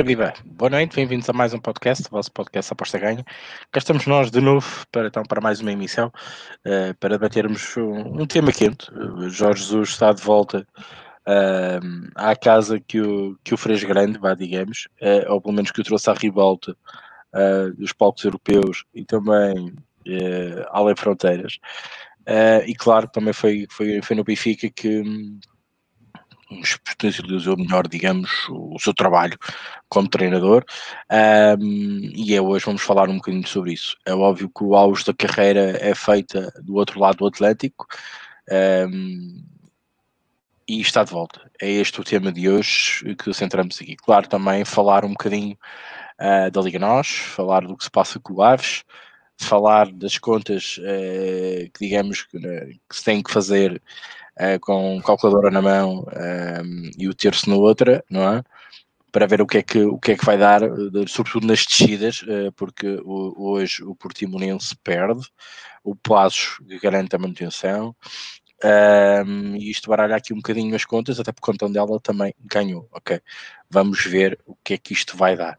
Ora viva, boa noite, bem-vindos a mais um podcast, o vosso podcast Aposta Ganha. Cá estamos nós de novo para, então, para mais uma emissão, uh, para debatermos um, um, tema quente. O Jorge Jesus está de volta uh, à casa que o, que o fez grande, vá, digamos, ou pelo menos que o trouxe à ribalta dos palcos europeus e também além fronteiras. e claro, também foi, foi, foi no Benfica que, potencializou melhor, digamos, o, seu trabalho como treinador. Um, e é hoje vamos falar um bocadinho sobre isso. É óbvio que o auge da carreira é feita do outro lado do Atlético. Um, e está de volta. É este o tema de hoje que centramos aqui. Claro, também falar um bocadinho uh, da Liga Nós, falar do que se passa com o Aves, falar das contas uh, que digamos que, uh, que se tem que fazer uh, com calculadora na mão uh, e o terço na outra, não é? Para ver o que é que, o que, é que vai dar, sobretudo nas descidas, uh, porque o, hoje o Portimonense perde, o Pazos garante a manutenção, um, e isto baralha aqui um bocadinho as contas, até porque o Contão dela também ganhou, ok? Vamos ver o que é que isto vai dar.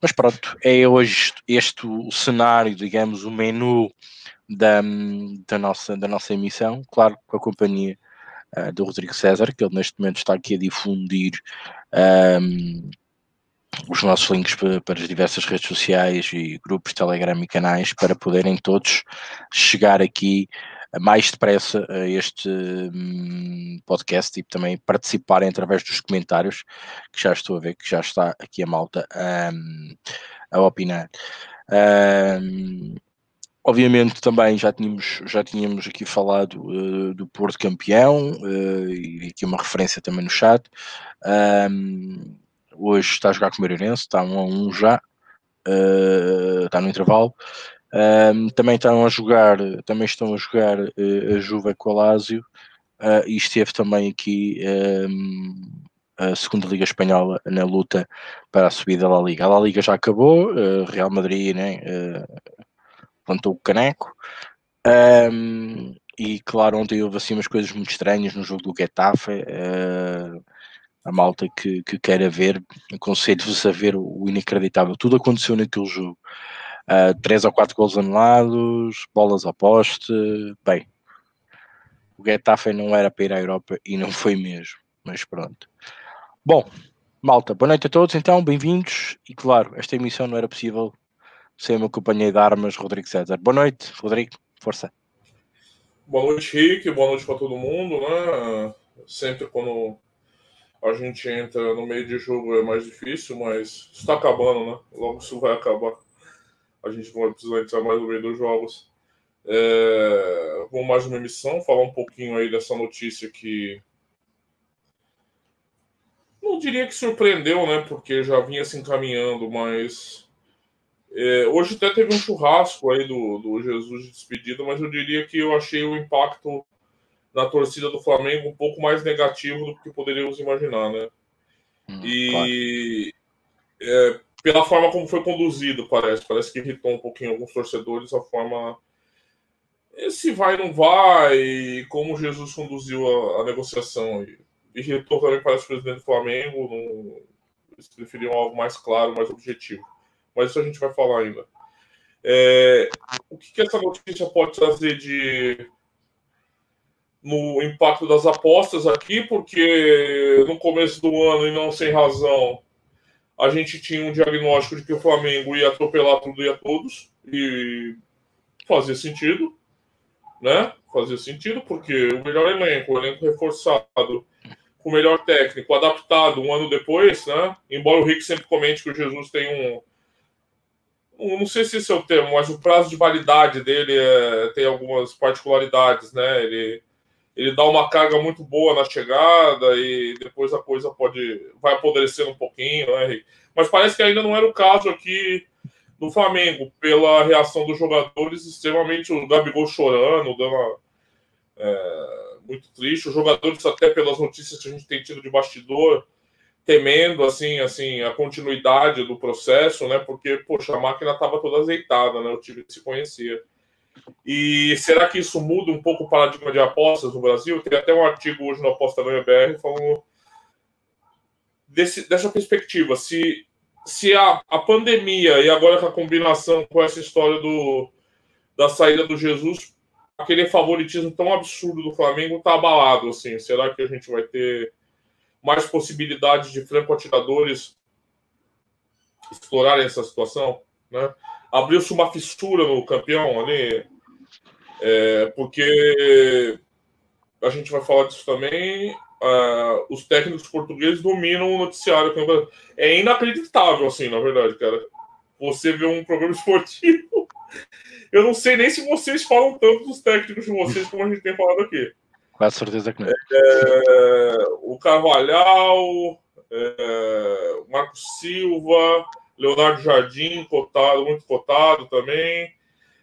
Mas pronto, é hoje este o cenário, digamos, o menu da, da, nossa, da nossa emissão, claro, com a companhia uh, do Rodrigo César, que ele neste momento está aqui a difundir um, os nossos links para, as diversas redes sociais e grupos, Telegram e canais para poderem todos chegar aqui mais depressa a este um, podcast e também participarem através dos comentários, que já estou a ver que já está aqui a malta um, a opinar. Um, Obviamente também já tínhamos, já tínhamos aqui falado uh, do Porto campeão uh, e aqui uma referência também no chat. Um, hoje está a jogar com o Moreirense, está um a um já, uh, está no intervalo. Um, também estão a jogar, também estão a jogar a Juve com o Lazio e esteve também aqui a segunda Liga Espanhola na luta para a subida da Liga. A La Liga já acabou, Real Madrid, né? Plantou o caneco. Um, e claro, ontem houve assim umas coisas muito estranhas no jogo do Getafe. Uh, a malta que, que queira ver, aconselho-vos a ver o, inacreditável. Tudo aconteceu naquele jogo. Uh, três ou quatro gols anulados, bolas ao poste. Bem, o Getafe não era para ir à Europa e não foi mesmo. Mas pronto. Bom, malta, boa noite a todos então, bem-vindos. E claro, esta emissão não era possível sem o meu companheiro de armas, Rodrigo César. Boa noite, Rodrigo, força. Boa noite, Rick, boa noite para todo mundo, né? Sempre quando a gente entra no meio de jogo é mais difícil, mas está acabando, né? Logo isso vai acabar. A gente vai precisar entrar mais no meio dos jogos. É... Vamos mais uma emissão, falar um pouquinho aí dessa notícia que não diria que surpreendeu, né? Porque já vinha se encaminhando, mas é, hoje até teve um churrasco aí do, do Jesus de despedida, mas eu diria que eu achei o impacto na torcida do Flamengo um pouco mais negativo do que poderíamos imaginar, né? Hum, e claro. é, pela forma como foi conduzido, parece. Parece que irritou um pouquinho alguns torcedores a forma. Esse vai não vai, como Jesus conduziu a, a negociação. Irritou também, parece, o presidente do Flamengo. Não, eles preferiam algo mais claro, mais objetivo mas isso a gente vai falar ainda. É, o que, que essa notícia pode trazer de no impacto das apostas aqui, porque no começo do ano, e não sem razão, a gente tinha um diagnóstico de que o Flamengo ia atropelar tudo e a todos, e fazia sentido, né? Fazia sentido, porque o melhor elenco, o elenco reforçado, o melhor técnico, adaptado um ano depois, né? Embora o Rick sempre comente que o Jesus tem um, não sei se esse é o termo, mas o prazo de validade dele é, tem algumas particularidades, né? Ele, ele dá uma carga muito boa na chegada e depois a coisa pode vai apodrecer um pouquinho, né? Mas parece que ainda não era o caso aqui do Flamengo, pela reação dos jogadores, extremamente o Gabigol chorando, dando é, muito triste. Os jogadores, até pelas notícias que a gente tem tido de bastidor, temendo assim, assim a continuidade do processo, né? Porque poxa, a máquina estava toda azeitada, né? O time se conhecia. E será que isso muda um pouco o paradigma de apostas no Brasil? Tem até um artigo hoje no Aposta da BR falando desse, dessa perspectiva. Se se a, a pandemia e agora com a combinação com essa história do, da saída do Jesus, aquele favoritismo tão absurdo do Flamengo tá abalado, assim. Será que a gente vai ter mais possibilidades de franco-atiradores explorarem essa situação? Né? Abriu-se uma fissura no campeão ali, é, porque a gente vai falar disso também. Uh, os técnicos portugueses dominam o noticiário. É inacreditável, assim, na verdade, cara. Você vê um programa esportivo. Eu não sei nem se vocês falam tanto dos técnicos de vocês como a gente tem falado aqui. Com certeza que não. É, o Carvalhal, é, Marcos Silva, Leonardo Jardim, cotado, muito cotado também.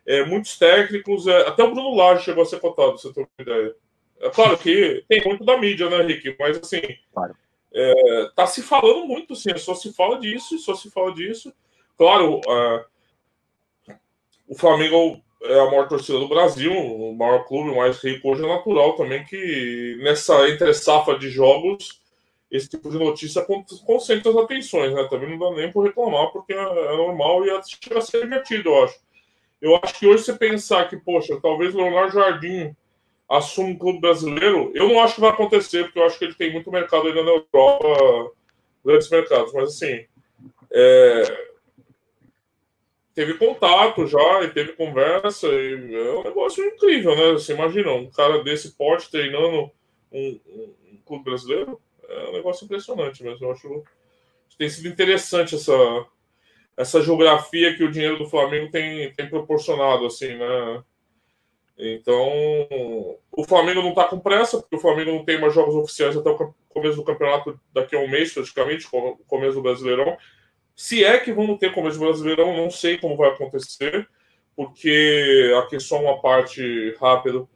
É, muitos técnicos, é, até o Bruno Lage chegou a ser cotado, se você tem uma ideia. É claro que tem muito da mídia, né, Rick? Mas assim, claro. é, tá se falando muito, assim, só se fala disso, só se fala disso. Claro, é, o Flamengo é a maior torcida do Brasil, o maior clube, o mais rico hoje é natural também que nessa entre safra de jogos esse tipo de notícia concentra as atenções, né? Também não dá nem por reclamar, porque é, é normal e chega a ser divertido, eu acho. Eu acho que hoje você pensar que, poxa, talvez Leonardo Jardim assuma um clube brasileiro, eu não acho que vai acontecer, porque eu acho que ele tem muito mercado ainda na Europa, grandes mercados, mas assim, é, teve contato já, e teve conversa, e é um negócio incrível, né? Você imagina, um cara desse porte treinando um, um, clube brasileiro, é um negócio impressionante mesmo, eu acho tem sido interessante essa, essa geografia que o dinheiro do Flamengo tem, tem proporcionado, assim, né? Então, o Flamengo não está com pressa, porque o Flamengo não tem mais jogos oficiais até o começo do campeonato, daqui a um mês, praticamente, começo do Brasileirão. Se é que vamos ter começo do Brasileirão, não sei como vai acontecer, porque aqui só uma parte rápida.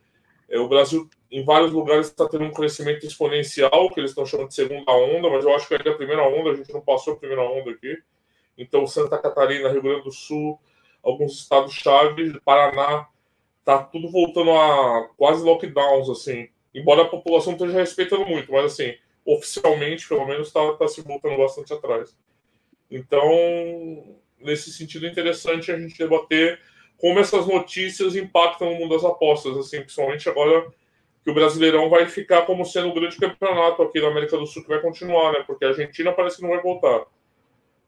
É, o Brasil, em vários lugares, está tendo um crescimento exponencial, que eles estão chamando de segunda onda, mas eu acho que ainda é a primeira onda, a gente não passou a primeira onda aqui. Então, Santa Catarina, Rio Grande do Sul, alguns estados-chave, Paraná, tá tudo voltando a quase lockdowns, assim. Embora a população esteja respeitando muito, mas assim, oficialmente, pelo menos, está tá se voltando bastante atrás. Então, nesse sentido, é interessante a gente debater como essas notícias impactam no mundo das apostas, assim, principalmente agora que o Brasileirão vai ficar como sendo o grande campeonato aqui na América do Sul que vai continuar, né? Porque a Argentina parece que não vai voltar.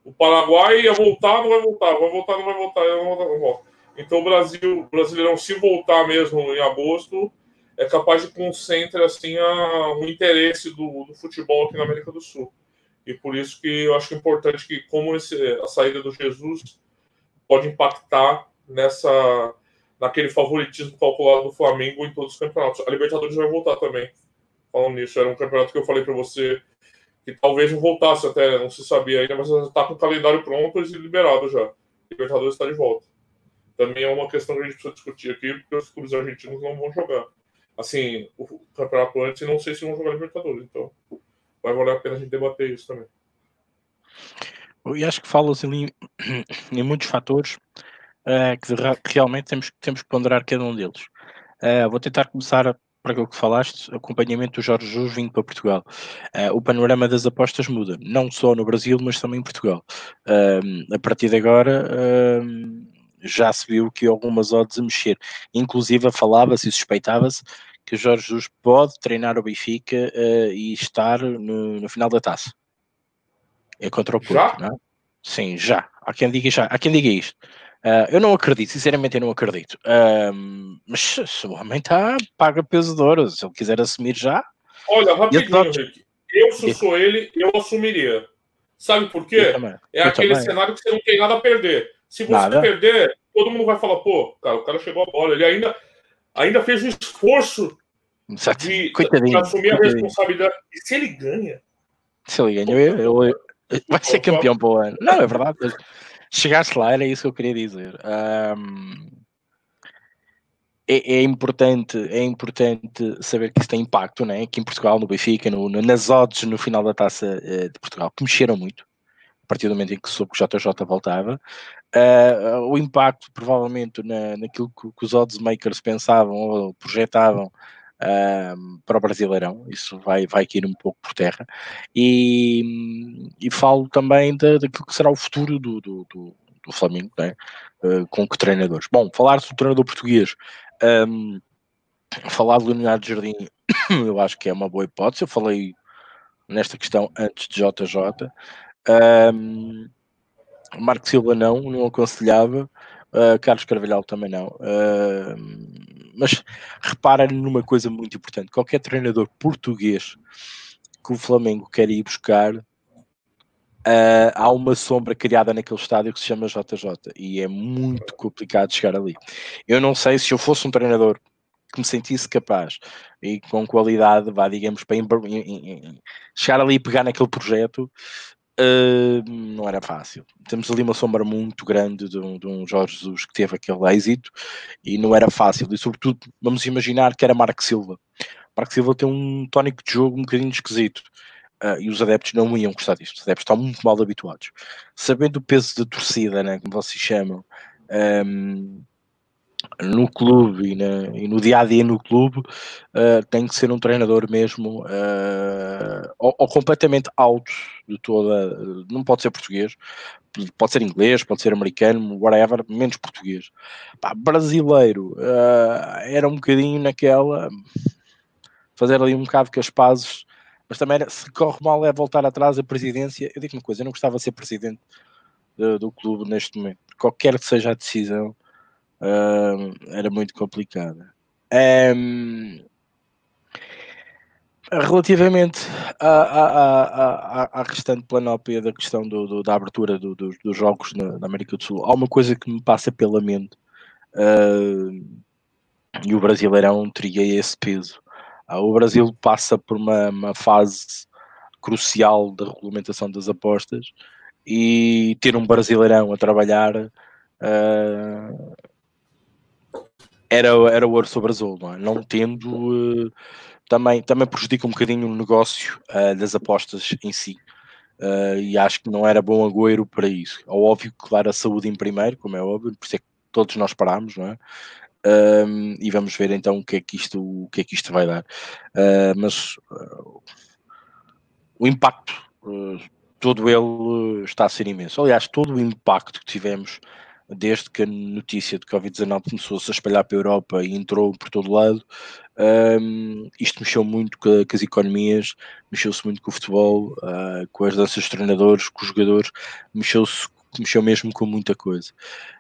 O Paraguai ia voltar, não vai voltar, vai voltar, não vai voltar, não vai voltar. Então o Brasil, o Brasileirão, se voltar mesmo em agosto, é capaz de concentrar assim a, o interesse do, do, futebol aqui na América do Sul. E por isso que eu acho importante que como esse, a saída do Jesus pode impactar nessa naquele favoritismo calculado do Flamengo em todos os campeonatos. A Libertadores vai voltar também. Falando nisso, era um campeonato que eu falei para você que talvez não voltasse até, não se sabia ainda, mas está com o calendário pronto e liberado já. Libertadores está de volta também é uma questão que a gente precisa discutir aqui, porque os clubes argentinos não vão jogar. Assim, o campeonato antes, não sei se vão jogar Libertadores, então vai valer a pena a gente debater isso também. E acho que fala-se ali em muitos fatores uh, que realmente temos, temos que ponderar cada um deles. Uh, vou tentar começar para aquilo que falaste, acompanhamento do Jorge Jesus vindo para Portugal. Uh, o panorama das apostas muda, não só no Brasil, mas também em Portugal. a partir de agora, já se viu que algumas odds a mexer. Inclusive falava-se e suspeitava-se que Jorge Jesus pode treinar o Benfica uh, e estar no, no, final da taça. É contra o Porto, já? não é? Sim, já. Há quem diga já. Há quem diga isto. Uh, eu não acredito, sinceramente eu não acredito. Uh, mas se o homem está, paga peso de ouro. Se ele quiser assumir já. Olha, rapidinho, Rick. Eu, se sou ele, eu assumiria. Sabe por quê? É eu aquele também. cenário que você não tem nada a perder. Se você Nada. perder, todo mundo vai falar, pô, cara, o cara chegou a bola. Ele ainda, ainda fez um esforço de, de, assumir a responsabilidade. E se ele ganha? Se ele ganha, eu, eu, vai ser campeão para o ano. Não, é verdade. Chegaste lá, era isso que eu queria dizer. Um, é, é, importante, é importante saber que isso tem impacto, né? aqui em Portugal, no Benfica, no, no, nas odds no final da taça uh, de Portugal, que mexeram muito a partir do momento em que soube que o JJ voltava. Uh, o impacto, provavelmente, na, naquilo que, que, os odds makers pensavam ou projetavam uh, para o Brasileirão, isso vai, vai cair um pouco por terra, e, e falo também da, daquilo que será o futuro do, do, do, do Flamengo, né? uh, com que treinadores. Bom, falar do treinador português, um, falar de Leonardo Jardim, eu acho que é uma boa hipótese, eu falei nesta questão antes de JJ, um, Marco Silva não, não aconselhava, Uh, Carlos Carvalhal também não. Uh, mas repara numa coisa muito importante: qualquer treinador português que o Flamengo quer ir buscar, uh, há uma sombra criada naquele estádio que se chama JJ e é muito complicado chegar ali. Eu não sei se eu fosse um treinador que me sentisse capaz e com qualidade, vá, digamos, para chegar ali e pegar naquele projeto, Uh, não era fácil. Temos ali uma sombra muito grande de um, de um, Jorge Jesus que teve aquele êxito e não era fácil. E sobretudo, vamos imaginar que era Marco Silva. Marco Silva tem um tónico de jogo um bocadinho esquisito. Uh, e os adeptos não iam gostar disto. Os adeptos estão muito mal habituados. Sabendo o peso da torcida, né, como vocês chamam, um, no clube e, na, e, no dia a dia no clube uh, tem que ser um treinador mesmo uh, ou, ou, completamente alto de toda não pode ser português pode ser inglês, pode ser americano whatever, menos português. Brasileiro uh, era um bocadinho naquela fazer ali um bocado com as pazes mas também era, se corre mal é voltar atrás a presidência. Eu digo uma coisa, eu não gostava de ser presidente do clube neste momento qualquer que seja a decisão Uh, era muito complicada. Um, relativamente à, à, à, à, restante planópia da questão do, do da abertura do, dos jogos na, na, América do Sul, há uma coisa que me passa pela mente uh, e o Brasileirão teria esse peso. Uh, o Brasil passa por uma, uma, fase crucial da regulamentação das apostas e ter um Brasileirão a trabalhar uh, era, era o ouro sobre azul, não, é? não tendo uh, também, também prejudica um bocadinho o negócio uh, das apostas em si. Uh, e acho que não era bom agüero para isso. É óbvio que, claro, a saúde em primeiro, como é óbvio, por isso é que todos nós paramos, não é? Um, e vamos ver então o que é que isto, o que é que isto vai dar. mas o impacto, todo ele está a ser imenso. Aliás, todo o impacto que tivemos desde que a notícia de Covid-19 começou-se a espalhar para a Europa e entrou por todo lado, um, isto mexeu muito com, com as economias, mexeu-se muito com o futebol, uh, com as danças de treinadores, com os jogadores, mexeu-se mexeu mesmo com muita coisa.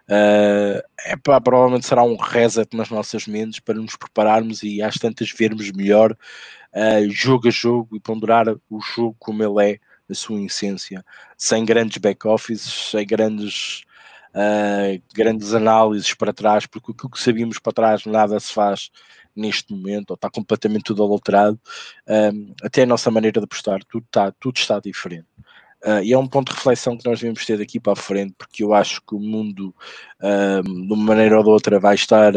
Uh, é pá, provavelmente será um reset nas nossas mentes para nos prepararmos e às tantas vermos melhor uh, jogo a jogo e ponderar o jogo como ele é, a sua essência, sem grandes back-offices, sem grandes uh, grandes análises para trás, porque aquilo que sabíamos para trás nada se faz neste momento, ou está completamente tudo alterado, um, até a nossa maneira de apostar, tudo está, tudo está diferente. Uh, e é um ponto de reflexão que nós devemos ter daqui para a frente, porque eu acho que o mundo, de uma maneira ou de outra, vai estar,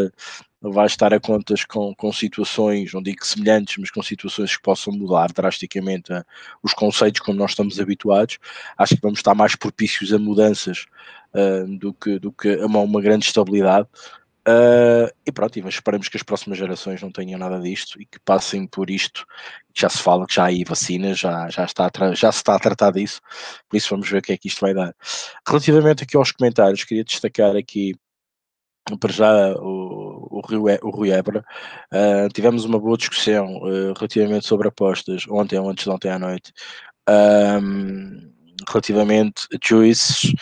vai estar a contas com, com situações, não digo semelhantes, mas com situações que possam mudar drasticamente uh, os conceitos como nós estamos habituados. Acho que vamos estar mais propícios a mudanças uh, do, que, do que uma, uma grande estabilidade. Uh, e pronto, e esperamos que as próximas gerações não tenham nada disto e que passem por isto. Já se fala que já há aí vacinas, já, já, está já se está a tratar disso, por isso vamos ver o que é que isto vai dar. Relativamente aqui aos comentários, queria destacar aqui para já o, o, Rio, o Rui Ebra. Uh, tivemos uma boa discussão uh, relativamente sobre apostas ontem ou antes de ontem à noite. Um, relativamente a juices,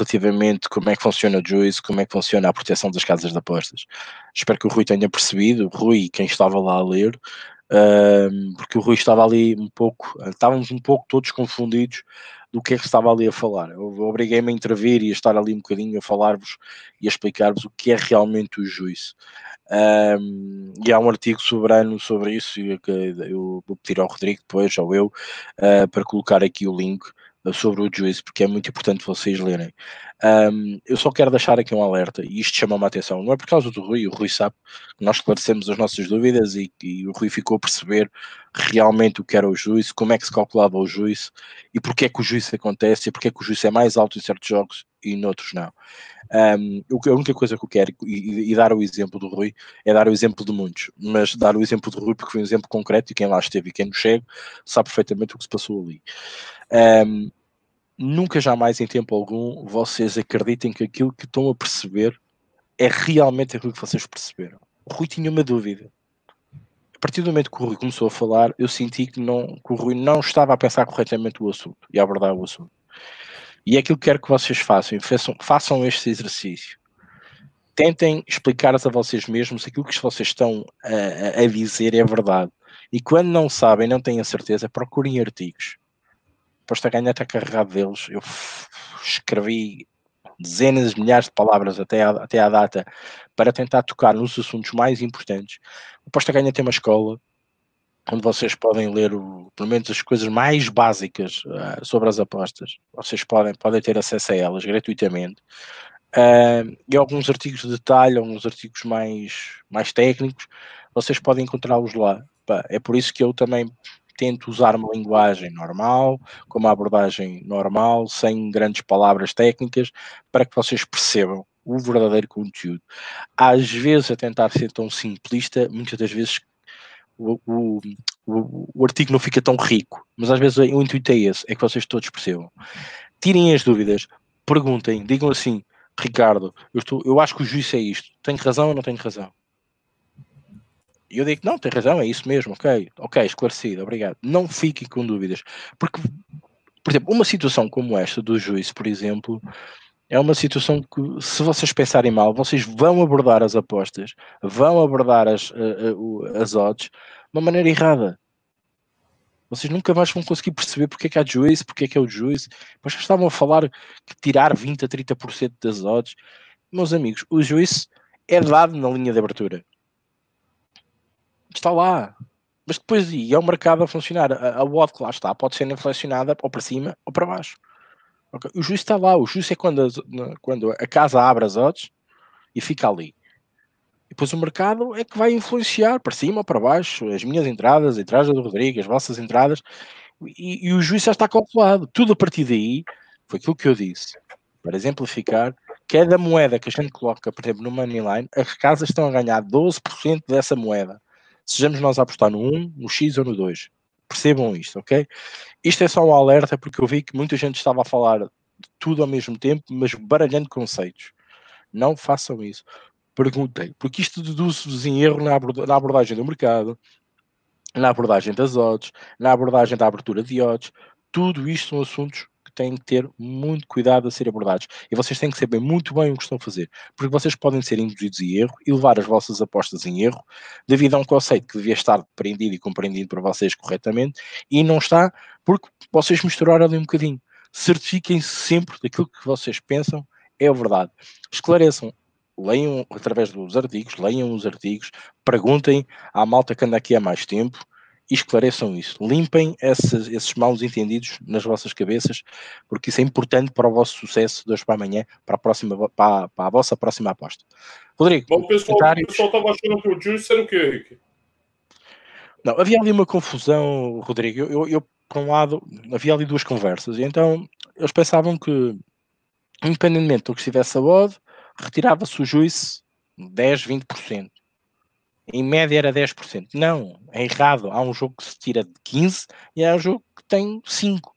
relativamente como é que funciona o juice, como é que funciona a proteção das casas de apostas. Espero que o Rui tenha percebido, Rui, quem estava lá a ler, uh, porque o Rui estava ali um pouco, estávamos um pouco todos confundidos do que é que estava ali a falar. Eu obriguei-me a intervir e a estar ali um bocadinho a falar-vos e a explicar-vos o que é realmente o juízo. Um, e há um artigo soberano sobre isso, e eu vou pedir ao Rodrigo depois, ou eu, uh, para colocar aqui o link sobre o juízo, porque é muito importante vocês lerem. Um, eu só quero deixar aqui um alerta, e isto chama-me a atenção, não é por causa do Rui, o Rui sabe que nós esclarecemos as nossas dúvidas e, e o Rui ficou a perceber realmente o que era o juízo, como é que se calculava o juízo e porque é que o juízo acontece e porque é que o juízo é mais alto em certos jogos e noutros não. Um, a única coisa que eu quero, e, e, dar o exemplo do Rui, é dar o exemplo de muitos, mas dar o exemplo do Rui porque foi um exemplo concreto e quem lá esteve e quem nos chega sabe perfeitamente o que se passou ali. Um, nunca jamais em tempo algum vocês acreditem que aquilo que estão a perceber é realmente aquilo que vocês perceberam. O Rui tinha uma dúvida. A partir do momento que o Rui começou a falar, eu senti que, não, que o Rui não estava a pensar corretamente o assunto e a abordar o assunto. E é aquilo que quero que vocês façam, façam, façam este exercício. Tentem explicar a vocês mesmos aquilo que vocês estão a, a dizer é verdade. E quando não sabem, não têm a certeza, procurem artigos. Posto a ganhar está carregado deles. Eu escrevi dezenas de milhares de palavras até à, até à data para tentar tocar nos assuntos mais importantes. O Posta Ganha tem uma escola onde vocês podem ler o, pelo menos as coisas mais básicas uh, sobre as apostas. Vocês podem, podem ter acesso a elas gratuitamente. Uh, e alguns artigos de detalhe, alguns artigos mais, mais técnicos, vocês podem encontrá-los lá. É por isso que eu também tento usar uma linguagem normal, com uma abordagem normal, sem grandes palavras técnicas, para que vocês percebam o verdadeiro conteúdo. Às vezes, a tentar ser tão simplista, muitas das vezes o, o, o, artigo não fica tão rico, mas às vezes o intuito é esse, é que vocês todos percebam. Tirem as dúvidas, perguntem, digam assim, Ricardo, eu, estou, eu acho que o juiz é isto, tenho razão ou não tenho razão? E eu digo, não, tem razão, é isso mesmo, ok, ok, esclarecido, obrigado. Não fiquem com dúvidas, porque, por exemplo, uma situação como esta do juiz, por exemplo, é uma situação que, se vocês pensarem mal, vocês vão abordar as apostas, vão abordar as, uh, uh, as odds de uma maneira errada. Vocês nunca mais vão conseguir perceber porque é que há juiz, porque é que é o juiz. Mas estavam a falar que tirar 20 a 30% das odds. Meus amigos, o juiz é dado na linha de abertura está lá. Mas depois e é o mercado a funcionar. A, a odd que lá está pode ser inflacionada ou para cima ou para baixo. Okay? O juiz está lá. O juiz é quando, a, quando a casa abre as odds e fica ali. E depois o mercado é que vai influenciar para cima ou para baixo as minhas entradas, a entrada do Rodrigo, as vossas entradas. E, e, o juiz já está calculado. Tudo a partir daí foi aquilo que eu disse. Para exemplificar, cada moeda que a gente coloca, por exemplo, no Moneyline, as casas estão a ganhar 12% dessa moeda sejamos nós a apostar no 1, no X ou no 2. Percebam isto, ok? Isto é só um alerta porque eu vi que muita gente estava a falar de tudo ao mesmo tempo, mas baralhando conceitos. Não façam isso. Perguntem, porque isto deduz-vos em erro na abordagem do mercado, na abordagem das odds, na abordagem da abertura de odds. Tudo isto são assuntos têm que ter muito cuidado a ser abordados. E vocês têm que saber muito bem o que estão a fazer, porque vocês podem ser induzidos em erro e levar as vossas apostas em erro devido a um conceito que devia estar depreendido e compreendido por vocês corretamente e não está porque vocês misturaram ali um bocadinho. Certifiquem-se sempre daquilo que vocês pensam é verdade. Esclareçam leiam através dos artigos, leiam os artigos, perguntem à malta que anda aqui há mais tempo, e esclareçam isso. Limpem esses, esses maus entendidos nas vossas cabeças, porque isso é importante para o vosso sucesso de hoje para amanhã, para a, próxima, para, para a vossa próxima aposta. Rodrigo, Bom, o pessoal, estava achando que o Juice era o quê, Rick? Não, havia ali uma confusão, Rodrigo. Eu, eu, por um lado, havia ali duas conversas, e então eles pensavam que, independentemente do que estivesse a odd, retirava-se o juice 10, 20% em média era 10%. Não, é errado. Há um jogo que se tira de 15 e há um jogo que tem 5.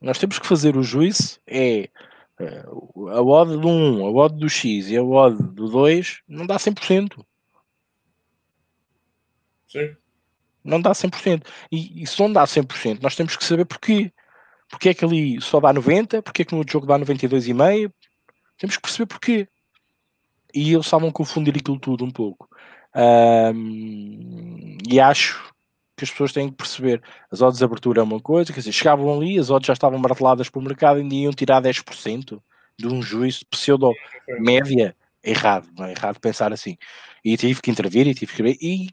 Nós temos que fazer o juízo é eh, a odd do 1, a odd do X e a odd do 2 não dá 100%. Sim. Não dá 100%. E, e se não dá 100%, nós temos que saber porquê. Porque é que ali só dá 90, porque é que no outro jogo dá 92,5. Temos que perceber porquê. E eles estavam a confundir aquilo tudo um pouco. Um, e acho que as pessoas têm que perceber as odds de abertura é uma coisa, quer dizer, chegavam ali, as odds já estavam marteladas para o mercado e ainda iam tirar 10% de um juízo pseudo média. Errado, não é errado pensar assim. E tive que intervir e tive que ver, e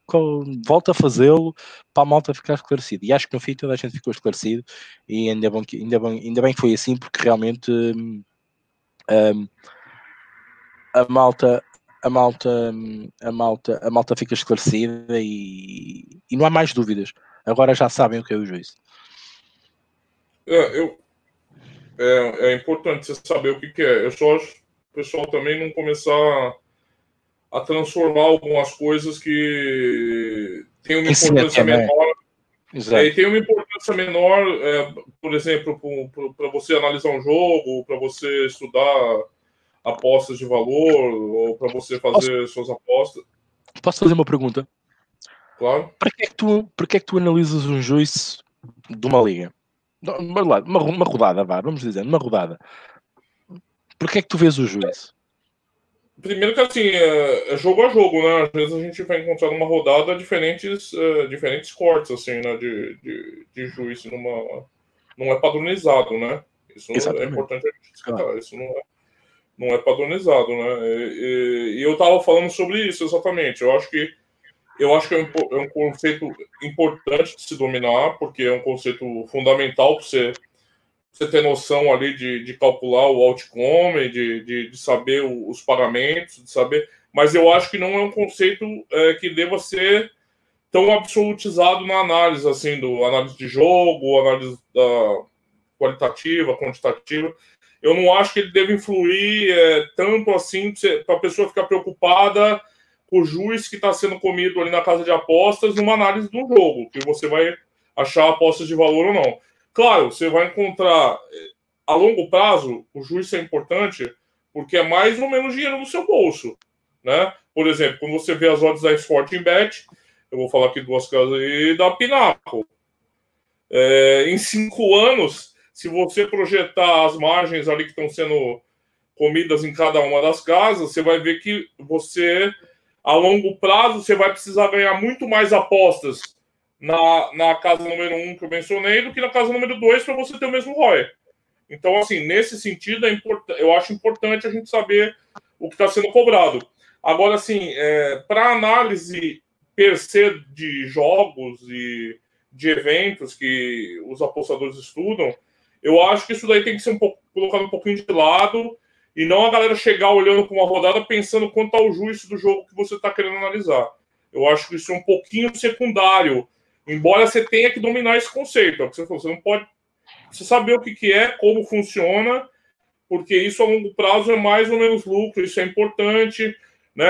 volto a fazê-lo para a malta ficar esclarecido. E acho que no fim toda a gente ficou esclarecido, e ainda bem que, ainda bem, ainda bem que foi assim, porque realmente um, a malta a malta, a malta, a malta fica esclarecida e, e não há mais dúvidas. Agora já sabem o que é o juízo. É, eu, é, é importante você saber o que, que é. Eu só acho o pessoal também não começar a transformar algumas coisas que têm uma importância né? menor. É, e tem uma importância menor, é, por exemplo, para você analisar um jogo, para você estudar apostas de valor, ou para você fazer Posso... suas apostas. Posso fazer uma pergunta? Claro. Para que é que tu, para que é que tu analisas um juiz de uma liga? Uma, uma rodada, vá, vamos dizer, uma rodada. Por que é que tu vês o juiz? Primeiro que assim, é, é, jogo a jogo, né? Às vezes a gente vai encontrar numa rodada diferentes, uh, diferentes cortes, assim, né? De, de, de juiz numa. Não é padronizado, né? Isso é Exatamente. é importante a gente explicar. Isso não é, não é padronizado, né? E, e, eu estava falando sobre isso exatamente. Eu acho que eu acho que é um, é um, conceito importante de se dominar, porque é um conceito fundamental para você, você ter noção ali de, de calcular o outcome, de, de, de, saber os pagamentos, de saber. Mas eu acho que não é um conceito é, que deva ser tão absolutizado na análise, assim, do análise de jogo, análise da qualitativa, quantitativa. Eu não acho que ele deve influir é, tanto assim para a pessoa ficar preocupada o juiz que está sendo comido ali na casa de apostas numa análise do jogo, que você vai achar apostas de valor ou não. Claro, você vai encontrar eh, a longo prazo, o juiz é importante porque é mais ou menos dinheiro no seu bolso, né? Por exemplo, quando você vê as odds da Sporting Bet, eu vou falar aqui duas casas aí, da Pinaco. É, em cinco anos, se você projetar as margens ali que estão sendo comidas em cada uma das casas, você vai ver que você a longo prazo você vai precisar ganhar muito mais apostas na, na casa número um que eu mencionei do que na casa número dois para você ter o mesmo ROI. Então, assim, nesse sentido, é eu acho importante a gente saber o que está sendo cobrado. Agora, assim, é, para análise per se de jogos e de eventos que os apostadores estudam, eu acho que isso daí tem que ser um pouco, colocado um pouquinho de lado e não a galera chegar olhando para uma rodada pensando quanto ao juízo do jogo que você está querendo analisar. Eu acho que isso é um pouquinho secundário, embora você tenha que dominar esse conceito. É você, falou, você não pode você saber o que, que é, como funciona, porque isso a longo prazo é mais ou menos lucro, isso é importante. Né?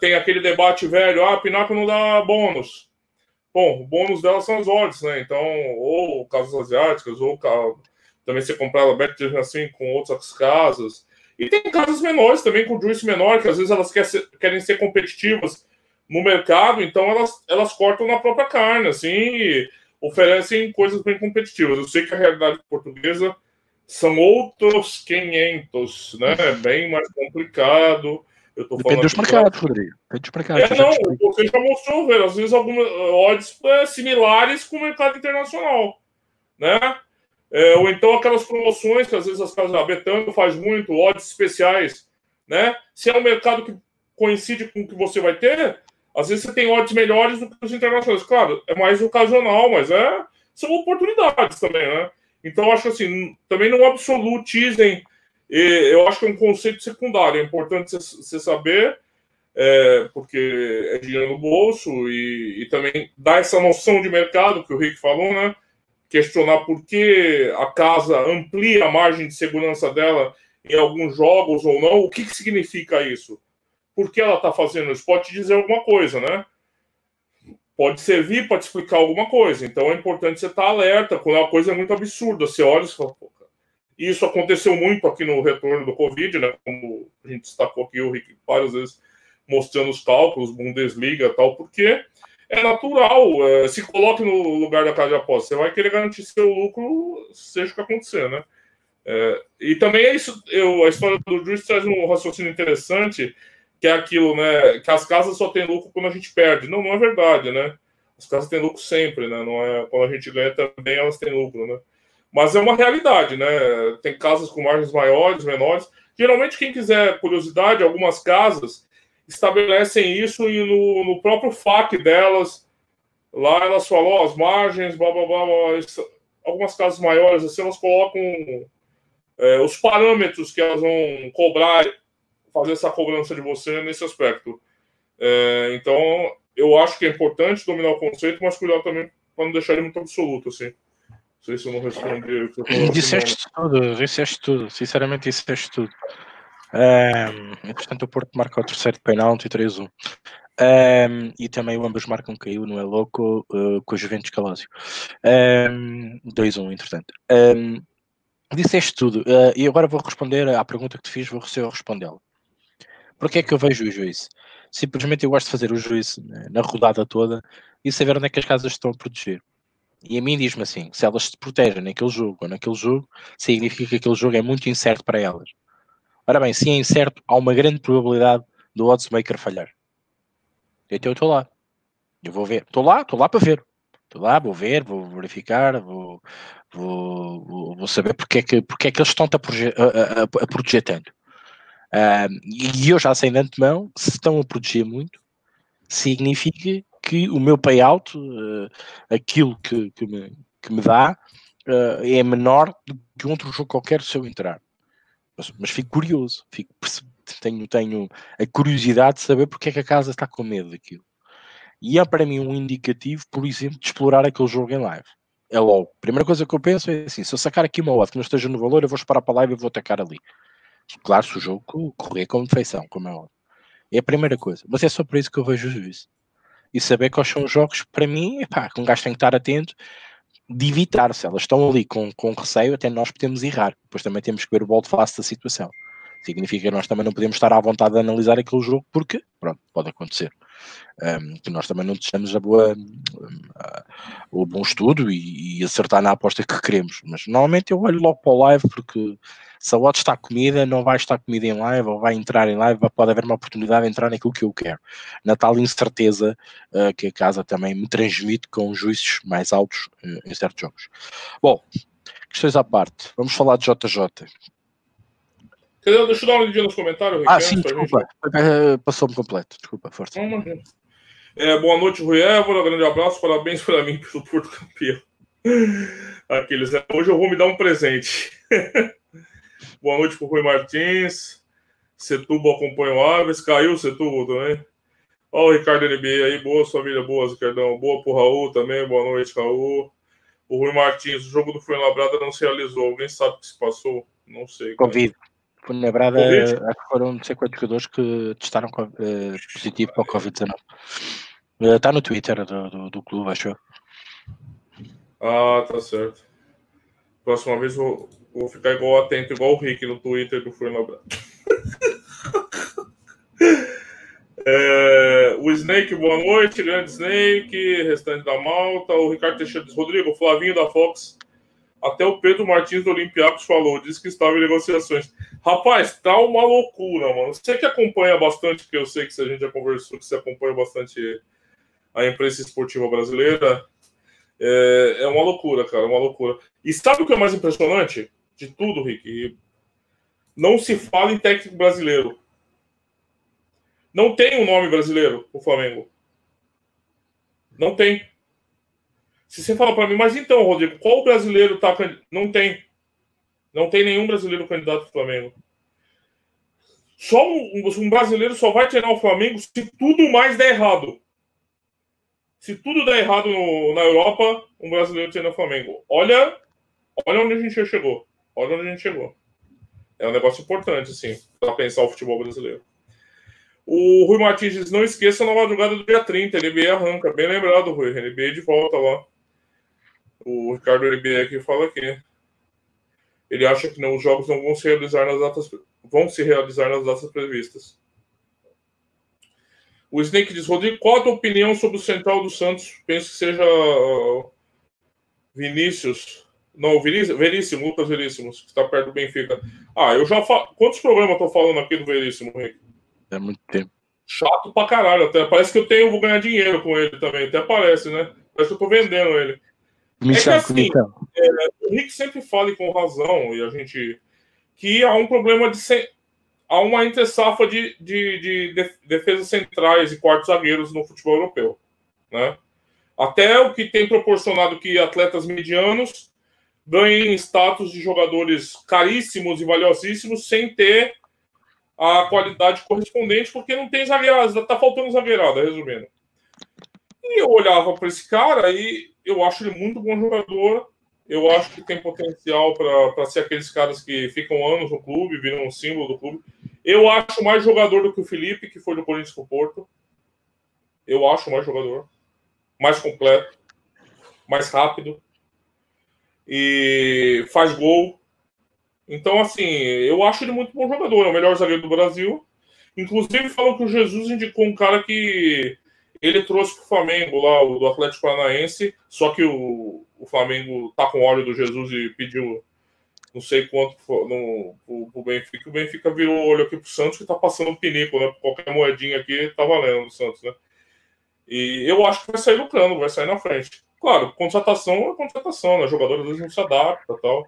Tem aquele debate velho, ah, a Pinaco não dá bônus. Bom, o bônus dela são as odds, né? Então, ou casas asiáticas, ou também você comprar ela assim com outras casas. E tem casas menores também, com juice menor, que às vezes elas quer ser, querem ser competitivas no mercado, então elas, elas cortam na própria carne, assim, e oferecem coisas bem competitivas. Eu sei que a realidade portuguesa são outros 500, né? Bem mais complicado. Eu tô Depende dos mercados, Rodrigo. Depende dos mercados. É, não, você já mostrou, velho. Às vezes algumas odds é, similares com o mercado internacional, né? É, ou então aquelas promoções que às vezes as casas da Betano faz muito, odds especiais, né? Se é um mercado que coincide com o que você vai ter, às vezes você tem odds melhores do que os internacionais. Claro, é mais ocasional, mas é, são oportunidades também, né? Então, acho assim, também não absolutizem. Eu acho que é um conceito secundário. É importante você saber, é, porque é dinheiro no bolso e, e também dá essa noção de mercado que o Rick falou, né? Questionar por que a casa amplia a margem de segurança dela em alguns jogos ou não. O que, que significa isso? Por que ela está fazendo isso? Pode dizer alguma coisa, né? Pode servir para te explicar alguma coisa. Então é importante você estar tá alerta quando a coisa é muito absurda. Você olha e fala, Pô, isso aconteceu muito aqui no retorno do Covid, né? Como a gente destacou aqui, o Rick várias vezes mostrando os cálculos, Bundesliga e tal, porque é natural. É, se coloque no lugar da casa de aposta. Você vai querer garantir seu lucro, seja o que acontecer, né? É, e também é isso. Eu, a história do Juiz traz um raciocínio interessante, que é aquilo, né? Que as casas só têm lucro quando a gente perde. Não, não é verdade, né? As casas têm lucro sempre, né? Não é quando a gente ganha também elas têm lucro, né? Mas é uma realidade, né? Tem casas com margens maiores, menores. Geralmente, quem quiser curiosidade, algumas casas estabelecem isso e no, no próprio FAQ delas, lá elas falam as margens, blá, blá, blá, blá algumas casas maiores, assim, elas colocam é, os parâmetros que elas vão cobrar, fazer essa cobrança de você nesse aspecto. É, então, eu acho que é importante dominar o conceito, mas cuidar também para não deixar ele muito absoluto, assim. sei se eu não respondi. Disseste tudo, disseste tudo. Sinceramente, disseste tudo. Um, entretanto, o Porto marca o terceiro penalti 3-1. Um, e também o ambos marcam caiu, não é louco, uh, com o Juventus Calásio. Um, 2-1, entretanto. Um, disseste tudo. Uh, e agora vou responder à pergunta que te fiz, vou respondê-la. Porquê é que eu vejo o juízo? Simplesmente eu gosto de fazer o juízo na rodada toda e saber onde é que as casas estão a proteger. E a mim diz-me assim: se elas se protegem naquele jogo ou naquele jogo, significa que aquele jogo é muito incerto para elas. Ora bem, se é incerto, há uma grande probabilidade do oddsmaker falhar. Então eu estou lá. Eu vou ver. Estou lá, estou lá para ver. Estou lá, vou ver, vou verificar, vou, vou, vou saber porque é, que, porque é que eles estão a, a, a proteger tanto. e eu já sei de antemão, se estão a proteger muito, significa que o meu payout, uh, aquilo que, que, me, que me dá, uh, é menor do que outro jogo qualquer se eu entrar mas, mas fico curioso, fico, tenho, tenho a curiosidade de saber porque é que a casa está com medo daquilo. E é para mim um indicativo, por exemplo, de explorar aquele jogo em live. É logo. A primeira coisa que eu penso é assim: se eu sacar aqui uma odd que não esteja no valor, eu vou esperar para a live e vou atacar ali. Claro, se o jogo correr com defeição, como é óbvio. É a primeira coisa. Mas é só por isso que eu vejo o juízo. E saber quais são os jogos, para mim, epá, que um gajo tem que estar atento de evitar. Se elas estão ali com, com receio, até nós podemos errar. Depois também temos que ver o bolo face da situação. Significa que nós também não podemos estar à vontade de analisar aquele jogo, porque, pronto, pode acontecer. Um, que nós também não deixamos a boa, o bom estudo e, e, acertar na aposta que queremos. Mas normalmente eu olho logo para o live, porque se a odd está comida, não vai estar comida em live, ou vai entrar em live, pode haver uma oportunidade de entrar naquilo que eu quero. Na tal incerteza uh, que a casa também me transmite com juízes mais altos uh, em certos jogos. Bom, questões à parte, vamos falar de JJ. Deixa eu dar uma olhadinha nos comentários. Ah, sim, desculpa. Gente... Passou-me completo. Desculpa, força. É, boa noite, Rui Évora. Grande abraço. Parabéns para mim pelo Porto campeão. Aqueles, né? Hoje eu vou me dar um presente. Boa noite para o Rui Martins. Setubo acompanha o Aves. Caiu o Setubo também. Ó, o Ricardo NBA aí. Boa família, boa, Ricardão. Boa pro Raul também. Boa noite, Raul. O Rui Martins, o jogo do Fuenlabrada não se realizou. Alguém sabe o que se passou? Não sei. Covid. Fuenlabrada, acho que foram não sei quantos jogadores que testaram uh, positivo para o Covid-19. Está uh, no Twitter do, do, do clube, acho eu. Ah, tá certo. Próxima vez vou, Vou ficar igual atento, igual o Rick no Twitter do Fernando Bravo. é, o Snake, boa noite. Grande Snake, restante da malta. O Ricardo Teixeira diz: Rodrigo, Flavinho da Fox. Até o Pedro Martins do Olympiacos falou, disse que estava em negociações. Rapaz, tá uma loucura, mano. Você que acompanha bastante, porque eu sei que a gente já conversou, que você acompanha bastante a imprensa esportiva brasileira. É, é uma loucura, cara, uma loucura. E sabe o que é mais impressionante? De tudo, Rick. Não se fala em técnico brasileiro. Não tem um nome brasileiro o Flamengo. Não tem. Se você fala para mim, mas então, Rodrigo, qual brasileiro tá. Não tem. Não tem nenhum brasileiro candidato ao Flamengo. Só um, um, brasileiro só vai treinar o Flamengo se tudo mais der errado. Se tudo der errado no, na Europa, um brasileiro treina o Flamengo. Olha, olha onde a gente já chegou. Olha onde a gente chegou. É um negócio importante, assim, para pensar o futebol brasileiro. O Rui Martins diz: não esqueça na madrugada do dia 30, NBA arranca. Bem lembrado, Rui. NBA de volta lá. O Ricardo NBA aqui fala aqui. Ele acha que não, os jogos não vão se realizar nas datas vão se realizar nas datas previstas. O Snake diz: Rodrigo, qual a tua opinião sobre o Central do Santos? Penso que seja uh, Vinícius. Não, Veríssimo, Veríssimo, Lucas Veríssimo, que está perto do Benfica. Ah, eu já falo. Quantos programas eu tô falando aqui do Veríssimo, Rick? É muito tempo. Chato pra caralho. Até parece que eu tenho, vou ganhar dinheiro com ele também. Até parece, né? Parece que eu tô vendendo ele. Comissão, é que, assim, é, o Rick sempre fala com razão, e a gente. que há um problema de. há uma entre-safra de, de, de defesas centrais e quartos zagueiros no futebol europeu. Né? Até o que tem proporcionado que atletas medianos ganhem status de jogadores caríssimos e valiosíssimos sem ter a qualidade correspondente, porque não tem zagueirada, tá faltando zagueirada, resumindo. E eu olhava para esse cara e eu acho ele muito bom jogador Eu acho que tem potencial para ser aqueles caras que ficam anos no clube, viram um símbolo do clube. Eu acho mais jogador do que o Felipe, que foi do Corinthians pro Porto. Eu acho mais jogador. Mais completo. Mais rápido. E faz gol. Então, assim, eu acho ele muito bom jogador. É o melhor zagueiro do Brasil. Inclusive, falam que o Jesus indicou um cara que ele trouxe para o Flamengo lá, o do Atlético Paranaense, só que o, o Flamengo tá com óleo do Jesus e pediu não sei quanto no, pro, pro Benfica. O Benfica virou o olho aqui pro Santos que tá passando um pinico, né? Qualquer moedinha aqui tá valendo do Santos, né? E eu acho que vai sair lucrando, vai sair na frente. Claro, contratação é contratação, né? Jogadores vezes não se adapta tal.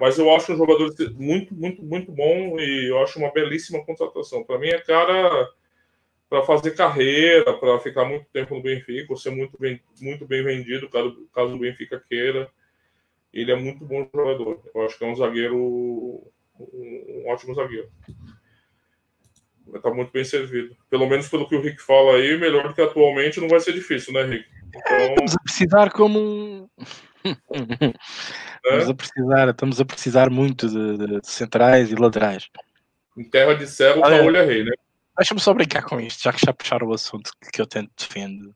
Mas eu acho um jogador muito, muito, muito bom e eu acho uma belíssima contratação. Para mim é cara para fazer carreira, para ficar muito tempo no Benfica, ou ser muito bem, muito bem vendido, caso, caso o Benfica queira. Ele é muito bom jogador. Eu acho que é um zagueiro, um ótimo zagueiro. Vai estar muito bem servido. Pelo menos pelo que o Rick fala aí, melhor do que atualmente não vai ser difícil, né, Rick? Então... Estamos a precisar como um. estamos, a precisar, estamos a precisar muito de, de, de centrais e laterais. Em terra de cego, ah, olha rei, né? Deixa-me só brincar com isto, já que já puxaram o assunto que eu tanto defendo.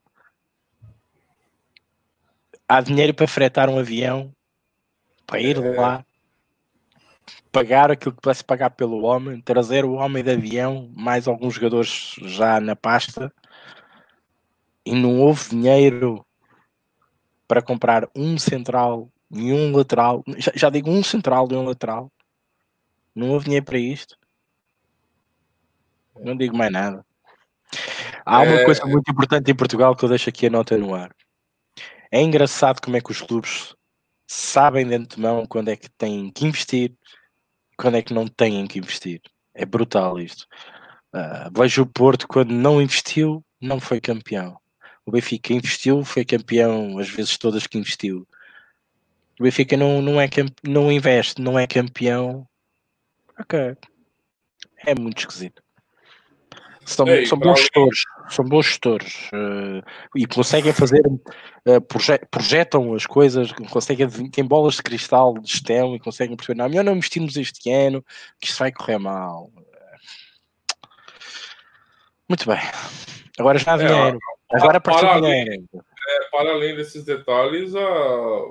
Há dinheiro para fretar um avião, para ir é. lá, pagar aquilo que pudesse pagar pelo homem, trazer o homem de avião, mais alguns jogadores já na pasta, e não houve dinheiro para comprar um central e um lateral. Já, já digo um central e um lateral. Não houve dinheiro para isto. Não digo mais nada. Há uma é... coisa muito importante em Portugal que eu deixo aqui a nota no ar. É engraçado como é que os clubes sabem de antemão quando é que têm que investir quando é que não têm que investir. É brutal isto. Uh, vejo o Porto quando não investiu, não foi campeão. O Benfica investiu, foi campeão as vezes todas que investiu. O Benfica não, não, é não investe, não é campeão. Ok. É muito esquisito. São, Ei, são bons gestores, são bons gestores uh, e conseguem fazer, uh, proje projetam as coisas, conseguem, têm bolas de cristal de gestão e conseguem perceber, não, melhor não investirmos este ano, que isto vai correr mal. Muito bem. Agora já há é, dinheiro. Agora para, para, além, é, para além desses detalhes, a,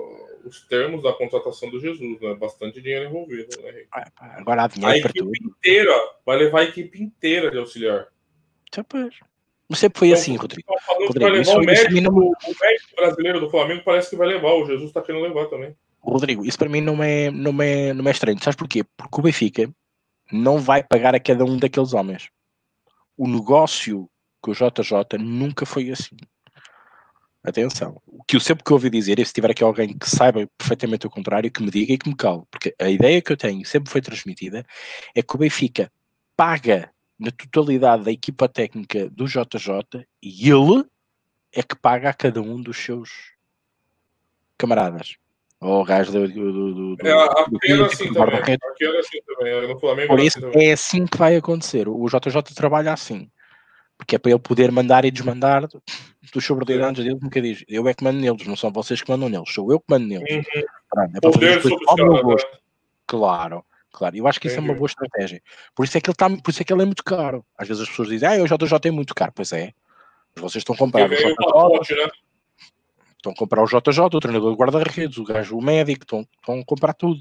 os termos da contratação do Jesus, né? Bastante dinheiro envolvido, né? Agora há dinheiro a equipe inteira vai levar a equipe inteira de auxiliar. Então, pois. Sempre foi então, assim, Rodrigo. Rodrigo isso, o, médico, não... o médico brasileiro do Flamengo parece que vai levar, o Jesus está querendo levar também. Rodrigo, isso para mim não é, não, é, não é estranho. Sabes porquê? Porque o Benfica não vai pagar a cada um daqueles homens. O negócio com o JJ nunca foi assim. Atenção. O que eu sempre que ouvi dizer, e se tiver aqui alguém que saiba perfeitamente o contrário, que me diga e que me cale, porque a ideia que eu tenho sempre foi transmitida é que o Benfica paga na totalidade da equipa técnica do JJ e ele é que paga a cada um dos seus camaradas. Ou o gajo do, do, do, é, aqui era assim também. Aqui era assim também. No Flamengo Por isso assim é assim que vai acontecer. O JJ trabalha assim. Porque é para ele poder mandar e desmandar dos subordinados dele, nunca diz. Eu é que mando neles, não são vocês que mandam neles, sou eu que mando neles. Uhum. Pronto, é para fazer meu gosto. Né? Claro. Claro, eu acho que isso é uma boa estratégia. Por isso é que ele tá, por isso é que ele é muito caro. Às vezes as pessoas dizem, ah, o JJ é muito caro. Pois é. Mas vocês estão a comprar o JJ. Né? Estão a comprar o JJ, o treinador de guarda-redes, o gajo, o médico, estão, estão a comprar tudo.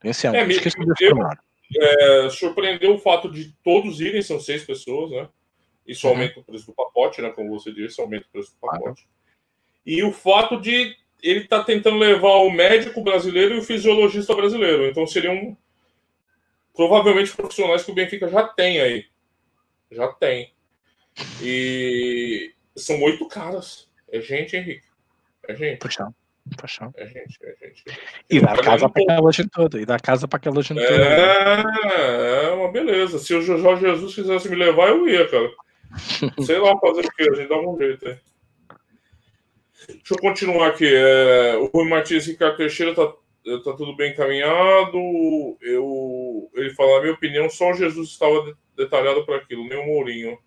Atenção, é, esqueçam de é, Surpreendeu o fato de todos irem, são seis pessoas, né? Isso uhum. aumenta o preço do pacote, né? Como você disse, aumenta o preço do pacote. E o fato de ele está tentando levar o médico brasileiro e o fisiologista brasileiro. Então seriam provavelmente profissionais que o Benfica já tem aí. Já tem. E são oito caras. É gente, Henrique. É gente. Paixão. Paixão. É gente, é gente. E dá casa para aquela gente toda. E dá casa para aquela gente é, toda. É, uma beleza. Se o Jorge Jesus quisesse me levar, eu ia, cara. Sei lá fazer o quê, a gente dá um jeito aí. Deixa eu continuar aqui. É, o Rui Martins Ricardo Teixeira tá, tá tudo bem encaminhado. Eu, ele fala, na minha opinião, só o Jesus estava detalhado para aquilo, nem o Mourinho.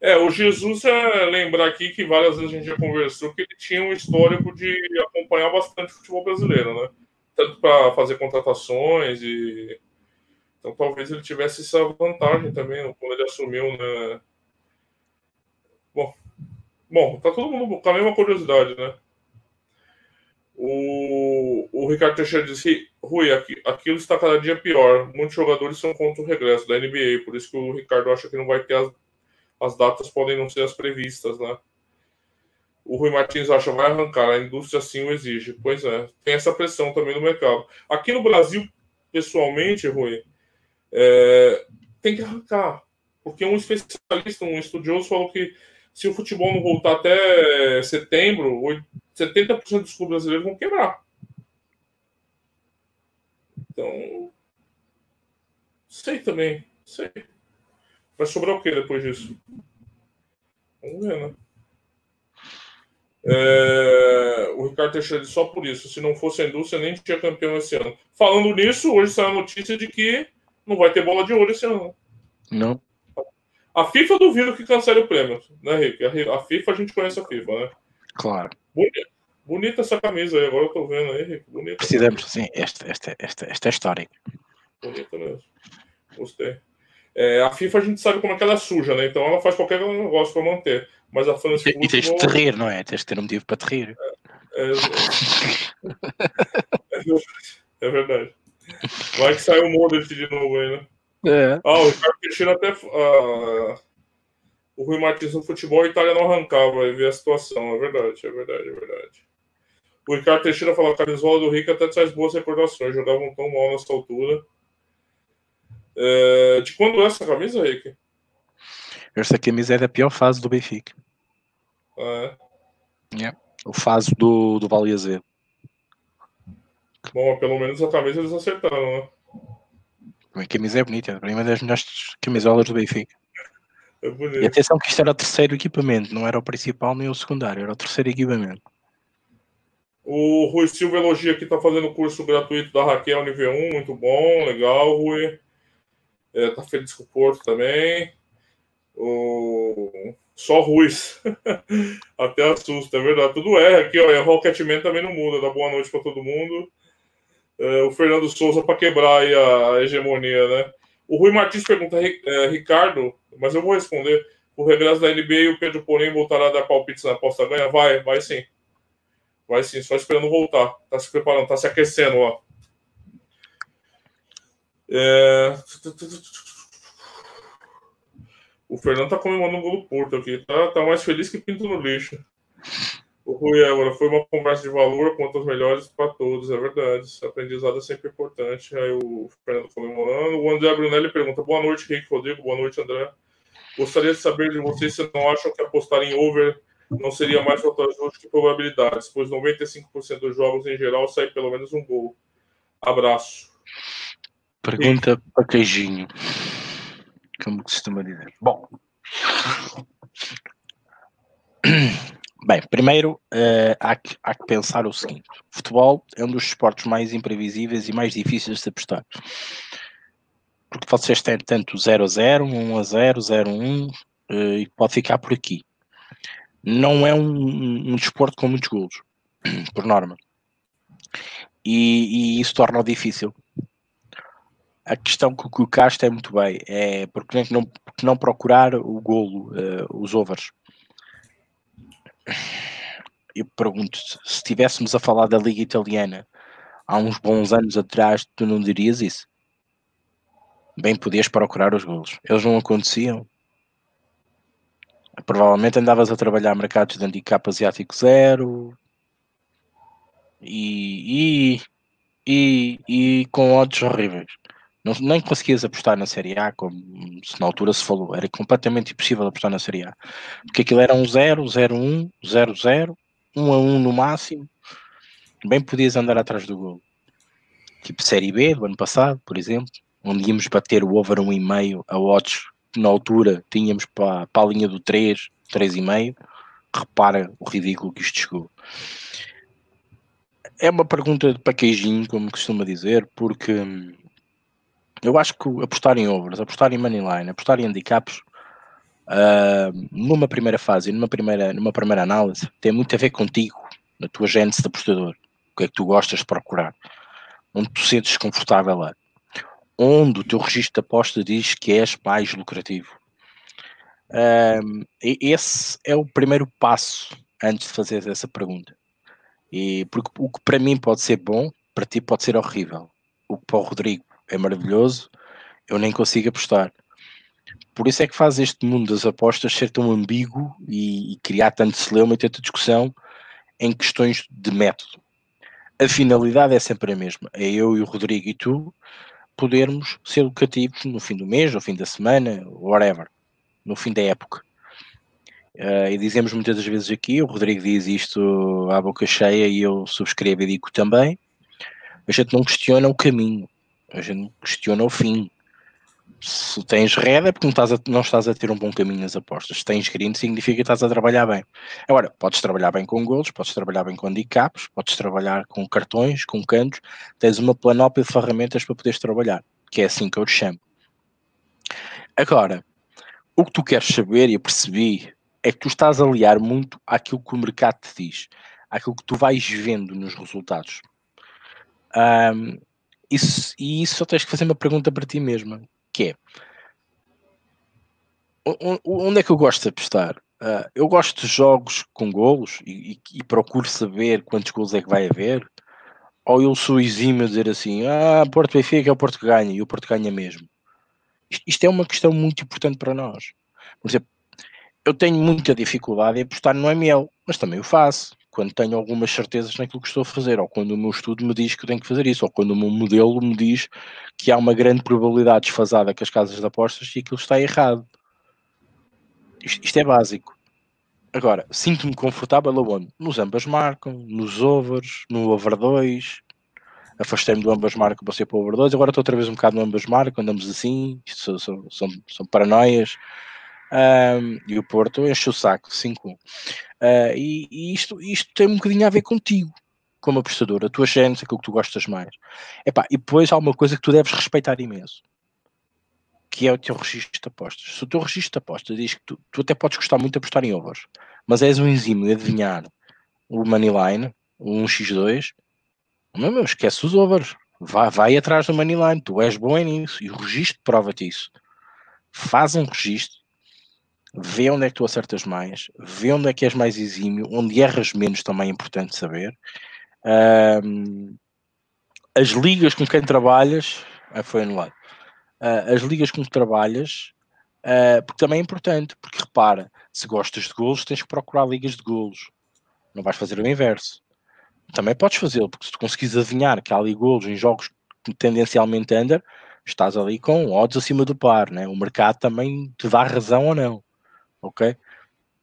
É, o Jesus é lembrar aqui que várias vezes a gente já conversou que ele tinha um histórico de acompanhar bastante o futebol brasileiro, né? Tanto para fazer contratações e. Então talvez ele tivesse essa vantagem também quando ele assumiu, né? Bom, tá todo mundo com a mesma curiosidade, né? O, o Ricardo Teixeira disse: Rui, aquilo está cada dia pior. Muitos jogadores são contra o regresso da NBA, por isso que o Ricardo acha que não vai ter as, as datas, podem não ser as previstas, né? O Rui Martins acha vai arrancar, a indústria sim o exige. Pois é, tem essa pressão também no mercado. Aqui no Brasil, pessoalmente, Rui, é, tem que arrancar. Porque um especialista, um estudioso, falou que se o futebol não voltar até setembro, 70% dos clubes brasileiros vão quebrar. Então, sei também, sei. Vai sobrar o que depois disso? Vamos ver, né? É, o Ricardo Teixeira só por isso. Se não fosse a indústria, nem tinha campeão esse ano. Falando nisso, hoje saiu a notícia de que não vai ter bola de ouro esse ano. Não. A FIFA duvido que cancele o prêmio, né, Rick? A FIFA a gente conhece a FIFA, né? Claro. Bonita, bonita essa camisa aí, agora eu tô vendo aí, Rick. Bonita. Precisamos, sim, esta, esta, esta, esta é histórica. Bonita mesmo. Gostei. É, a FIFA a gente sabe como é que ela é suja, né? Então ela faz qualquer negócio para manter. Mas a Fantasy E, e tens de rir, não é? Tens de ter um motivo para te rir. É, é, é verdade. Vai que sai o Modric de novo aí, né? É. Ah, o Ricardo Teixeira até. Uh, o Rui Martins no futebol, a Itália não arrancava, e ver a situação. É verdade, é verdade, é verdade. O Ricardo Teixeira falou: a camisola do Rico até traz boas recordações, jogavam tão mal nessa altura. É, de quando é essa camisa, Rick? Essa camisa é da pior fase do Benfica. Ah, é? Yeah. O fase do, do Vale Azedo. Bom, pelo menos a camisa eles acertaram, né? A camisa é bonita, é uma das melhores camisolas do Benfica. É. E atenção que isto era o terceiro equipamento, não era o principal nem o secundário, era o terceiro equipamento. O Rui Silva elogia que está fazendo o curso gratuito da Raquel nível 1, muito bom, legal, Rui. É, tá feliz com o Porto também. O... Só Ruiz. Até assusta, é verdade. Tudo é. Aqui, ó, a Rocketman também não muda. Dá boa noite para todo mundo. É, o Fernando Souza para quebrar a hegemonia, né? O Rui Martins pergunta, é, Ricardo, mas eu vou responder. O regresso da NBA e o Pedro Porém voltará a dar palpites na aposta ganha? Vai, vai sim. Vai sim, só esperando voltar. Tá se preparando, tá se aquecendo lá. É... O Fernando tá comemorando um gol do Porto aqui. Tá, tá mais feliz que pinto no lixo. O Rui Évora, foi uma conversa de valor, quanto melhores para todos, é verdade. Esse aprendizado é sempre importante. Aí o Fernando comemorando. O André Brunelli pergunta: boa noite, Rick Rodrigo. Boa noite, André. Gostaria de saber de vocês se não acham que apostar em over não seria mais vantajoso que probabilidades, pois 95% dos jogos em geral sai pelo menos um gol. Abraço. Pergunta para queijinho. Como costuma dizer. Bom. Bem, primeiro uh, há, que, há que pensar o seguinte: o futebol é um dos esportes mais imprevisíveis e mais difíceis de apostar. Porque vocês têm tanto 0 a 0, 1 a 0, 0 a 1 uh, e pode ficar por aqui. Não é um, um desporto com muitos golos, por norma. E, e isso torna-o difícil. A questão que o colocaste é muito bem, é porque não, porque não procurar o golo, uh, os overs eu pergunto se estivéssemos a falar da Liga Italiana há uns bons anos atrás, tu não dirias isso? Bem, podias procurar os golos. Eles não aconteciam. Provavelmente andavas a trabalhar mercados de handicap asiático zero e, e, e, e com odds horríveis. Não, nem conseguias apostar na Série A, como se na altura se falou. Era completamente impossível apostar na Série A. Porque aquilo era um 0, 0, 1, 0, 0, 1 a 1 no máximo. Bem podias andar atrás do gol. Tipo Série B do ano passado, por exemplo, onde íamos bater o over 1,5 a odds que na altura tínhamos para, para a linha do 3, 3,5. Repara o ridículo que isto chegou. É uma pergunta de paquejinho, como costuma dizer, porque eu acho que apostar em overs, apostar em moneyline, apostar em handicaps uh, numa primeira fase, numa primeira, numa primeira análise, tem muito a ver contigo, na tua gênese de apostador. O que é que tu gostas de procurar? Onde tu sentes confortável lá. Onde o teu registro de aposta diz que és mais lucrativo. Um, esse é o primeiro passo antes de fazer essa pergunta. E porque o que para mim pode ser bom, para ti pode ser horrível. O que para o Rodrigo é maravilhoso, eu nem consigo apostar. Por isso é que faz este mundo das apostas ser tão ambíguo e, e criar tanto celeuma e tanta discussão em questões de método. A finalidade é sempre a mesma. É eu e o Rodrigo e tu podermos ser educativos no fim do mês, no fim da semana, whatever no fim da época. Uh, e dizemos muitas das vezes aqui, o Rodrigo diz isto à boca cheia e eu subscrevo e digo também, a gente não questiona o caminho, a gente questiona o fim. Se tens reda é porque não estás, a, não estás a ter um bom caminho nas apostas. Se tens green significa que estás a trabalhar bem. Agora, podes trabalhar bem com golos, podes trabalhar bem com handicaps, podes trabalhar com cartões, com cantos, tens uma planóplia de ferramentas para poderes trabalhar, que é assim que eu te chamo. Agora, o que tu queres saber, e eu percebi, é que tu estás a aliar muito àquilo que o mercado te diz, àquilo que tu vais vendo nos resultados. Um, isso, e isso só tens que fazer uma pergunta para ti mesma, que é onde é que eu gosto de apostar? Uh, eu gosto de jogos com golos e, e, e, procuro saber quantos golos é que vai haver, ou eu sou exímio a dizer assim, ah, Porto Benfica é o Porto que ganha, e o Porto ganha mesmo. Isto é uma questão muito importante para nós. Por exemplo, eu tenho muita dificuldade em apostar no ML, mas também o faço quando tenho algumas certezas naquilo que estou a fazer, ou quando o meu estudo me diz que tenho que fazer isso, ou quando o meu modelo me diz que há uma grande probabilidade desfasada com as casas de apostas e aquilo está errado. Isto, isto é básico. Agora, sinto-me confortável aonde? Nos ambas marcam, nos overs, no over 2, afastei-me do ambas marcas, passei para o over 2, agora estou outra vez um bocado no ambas marcas, andamos assim, são, são, são, são paranoias. Um, e o Porto enche o saco, 5-1. Uh, e, e isto, isto tem um bocadinho a ver contigo, como apostador, a tua chance, aquilo que tu gostas mais. Epá, e depois há uma coisa que tu deves respeitar imenso, que é o teu registro de apostas. Se o teu registro de apostas diz que tu, tu até podes gostar muito de apostar em overs, mas és um enzima de adivinhar o moneyline, o 1x2, meu, meu, esquece os overs. Vai, vai atrás do moneyline, tu és bom nisso e o registro prova-te isso. Faz um registro, vê onde é que tu acertas mais, vê onde é que és mais exímio, onde erras menos também é importante saber. Um, as ligas com quem trabalhas, ah, foi anulado. Uh, as ligas com que trabalhas, uh, porque também é importante, porque repara, se gostas de golos, tens que procurar ligas de golos. Não vais fazer o inverso também podes fazê-lo, porque se tu conseguires adivinhar que há ali golos em jogos tendencialmente under, estás ali com odds acima do par, né? o mercado também te dá razão ou não, ok?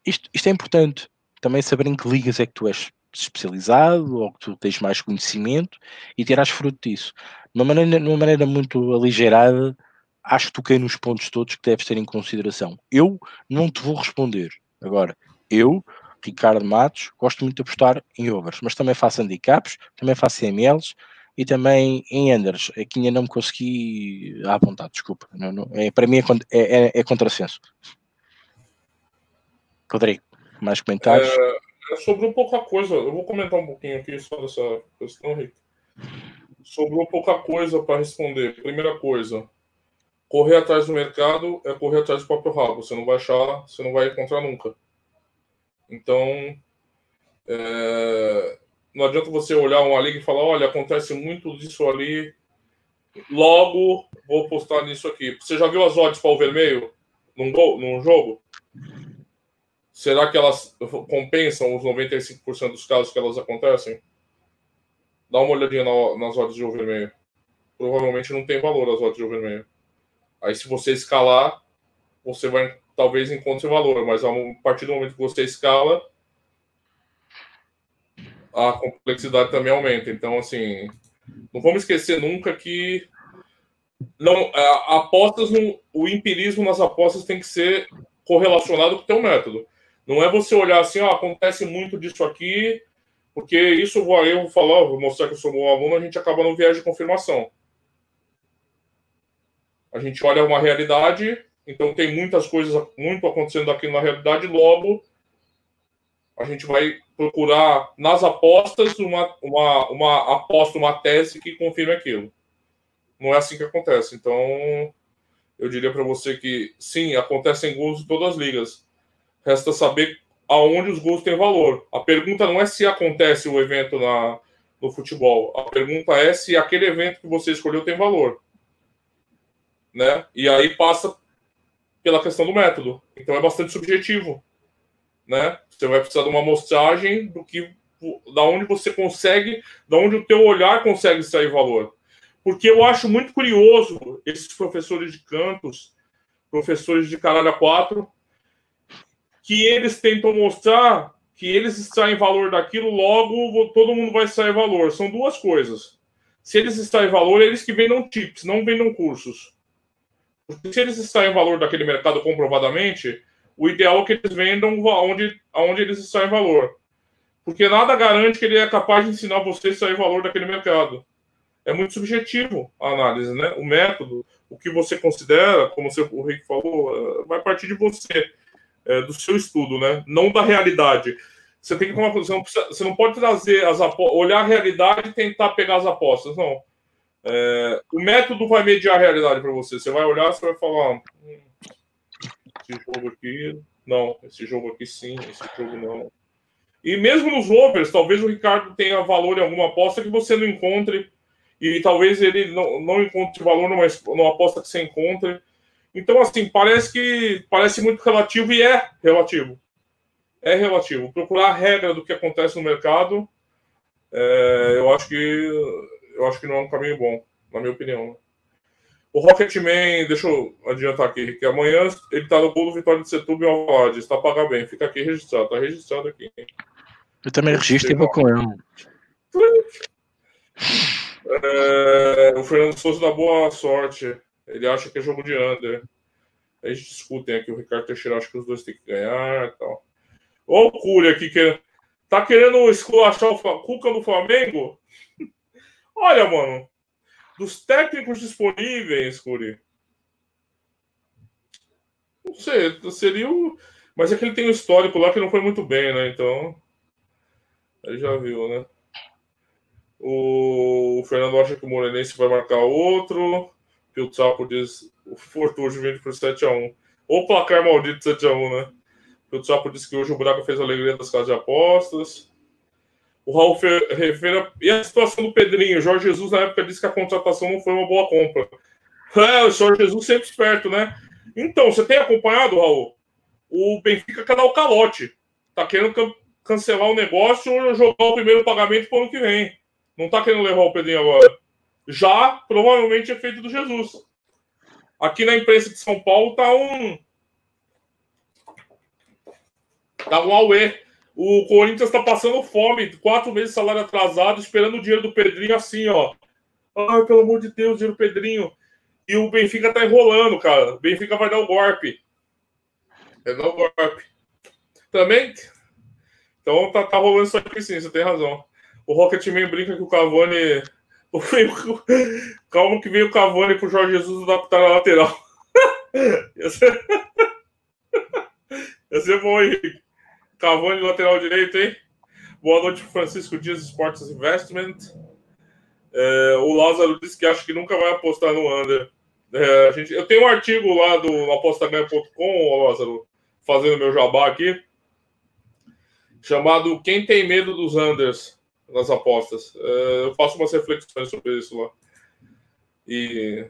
Isto, isto é importante, também saber em que ligas é que tu és especializado ou que tu tens mais conhecimento e terás fruto disso. De uma maneira, de uma maneira muito aligeirada, acho que toquei nos pontos todos que deves ter em consideração. Eu não te vou responder. Agora, eu Ricardo Matos, gosto muito de apostar em overs, mas também faço handicaps, também faço CMLs e também em enders. Aqui ainda não me consegui à vontade, desculpa. Não, não, é, para mim é, é, é, é contrassenso. Rodrigo, mais comentários? É, é sobre um pouca coisa, eu vou comentar um pouquinho aqui só dessa questão, Rico. Sobrou pouca coisa para responder. Primeira coisa, correr atrás do mercado é correr atrás do próprio rabo. Você não vai achar, você não vai encontrar nunca. Então, é, não adianta você olhar uma liga e falar: olha, acontece muito disso ali, logo vou postar nisso aqui. Você já viu as odds para o vermelho num, gol, num jogo? Será que elas compensam os 95% dos casos que elas acontecem? Dá uma olhadinha na, nas odds de jogo vermelho. Provavelmente não tem valor as odds de jogo vermelho. Aí, se você escalar, você vai talvez encontre valor, mas a partir do momento que você escala, a complexidade também aumenta. Então, assim, não vamos esquecer nunca que não apostas no, o empirismo nas apostas tem que ser correlacionado com o teu método. Não é você olhar assim, ó, acontece muito disso aqui, porque isso eu vou, eu vou falar, vou mostrar que eu sou bom aluno, a gente acaba no viés de confirmação. A gente olha uma realidade Então tem muitas coisas, muito acontecendo aqui na realidade, logo a gente vai procurar nas apostas uma, uma, uma aposta, uma tese que confirme aquilo. Não é assim que acontece. Então, eu diria para você que sim, acontecem gols em todas as ligas. Resta saber aonde os gols têm valor. A pergunta não é se acontece o evento na, no futebol. A pergunta é se aquele evento que você escolheu tem valor. Né? E aí passa pela questão do método. Então é bastante subjetivo né? Você vai precisar de uma amostragem do que da onde você consegue, da onde o teu olhar consegue sair valor. Porque eu acho muito curioso esses professores de cantos, professores de caralho a quatro, que eles tentam mostrar que eles extraem valor daquilo, logo todo mundo vai sair valor. São duas coisas. Se eles extraem valor, eles que vendam tips, não vendam cursos. Porque se eles extraem valor daquele mercado comprovadamente, o ideal é que eles vendam onde, onde eles extraem valor. Porque nada garante que ele é capaz de ensinar você a extrair valor daquele mercado. É muito subjetivo a análise, né? O método, o que você considera, como o Rick falou, eh, vai partir de você, é, do seu estudo, né? Não da realidade. Você tem que tomar você você não pode trazer as olhar a realidade e tentar pegar as apostas, não. É, o método vai mediar a realidade para você. Você vai olhar, você vai falar, hum, esse jogo aqui, não. Esse jogo aqui, sim. Esse jogo, não. E mesmo nos overs, talvez o Ricardo tenha valor em alguma aposta que você não encontre. E talvez ele não, não encontre valor numa, numa aposta que você encontre. Então, assim, parece que parece muito relativo e é relativo. É relativo. Procurar a regra do que acontece no mercado, é, eu acho que eu acho que não é um caminho bom, na minha opinião. O Rocketman, deixa eu adiantar aqui, que amanhã ele tá no gol do Vitória de Setúbal em Alvalade, está pagar bem, fica aqui registrado, tá registrado aqui. Eu também registro e vou com ele. É, o Fernando Souza dá boa sorte. Ele acha que é jogo de under. A gente discutem aqui, o Ricardo Teixeira acha que os dois têm que ganhar e tal. Olha o Cury aqui, que tá querendo esculachar o Cuca no Flamengo? Olha, mano, dos técnicos disponíveis, Curi. Não sei, seria o. Mas é que ele tem um histórico lá que não foi muito bem, né? Então. Aí já viu, né? O Fernando acha que o Morenense vai marcar outro. Pio Sapo diz o Fortujo vende por 7x1. Ou placar maldito 7x1, né? Pio Sapo diz que hoje o Braga fez a alegria das casas de apostas. O Raul Ferreira. E a situação do Pedrinho? O Jorge Jesus, na época, disse que a contratação não foi uma boa compra. É, o Jorge Jesus sempre esperto, né? Então, você tem acompanhado, Raul? O Benfica quer dar o calote. Tá querendo can cancelar o negócio ou jogar o primeiro pagamento para o ano que vem. Não tá querendo levar o Pedrinho agora. Já, provavelmente, é feito do Jesus. Aqui na imprensa de São Paulo tá um. Tá um Aue o Corinthians está passando fome, quatro meses de salário atrasado, esperando o dinheiro do Pedrinho assim, ó. Ai, pelo amor de Deus, dinheiro do Pedrinho. E o Benfica tá enrolando, cara. O Benfica vai dar o golpe. Vai dar o golpe. Também. Então tá, tá rolando isso aqui sim, você tem razão. O Rocketman brinca que o Cavani. Calma que veio o Cavani pro Jorge Jesus adaptar a lateral. Ia ser... Bom, Henrique. Cavani, lateral direito, hein? Boa noite, Francisco Dias, Sports Investment. É, o Lázaro disse que acha que nunca vai apostar no under. É, gente, eu tenho um artigo lá do apostaganha.com, Lázaro, fazendo meu jabá aqui, chamado Quem tem medo dos unders nas apostas. É, eu faço umas reflexões sobre isso lá. E.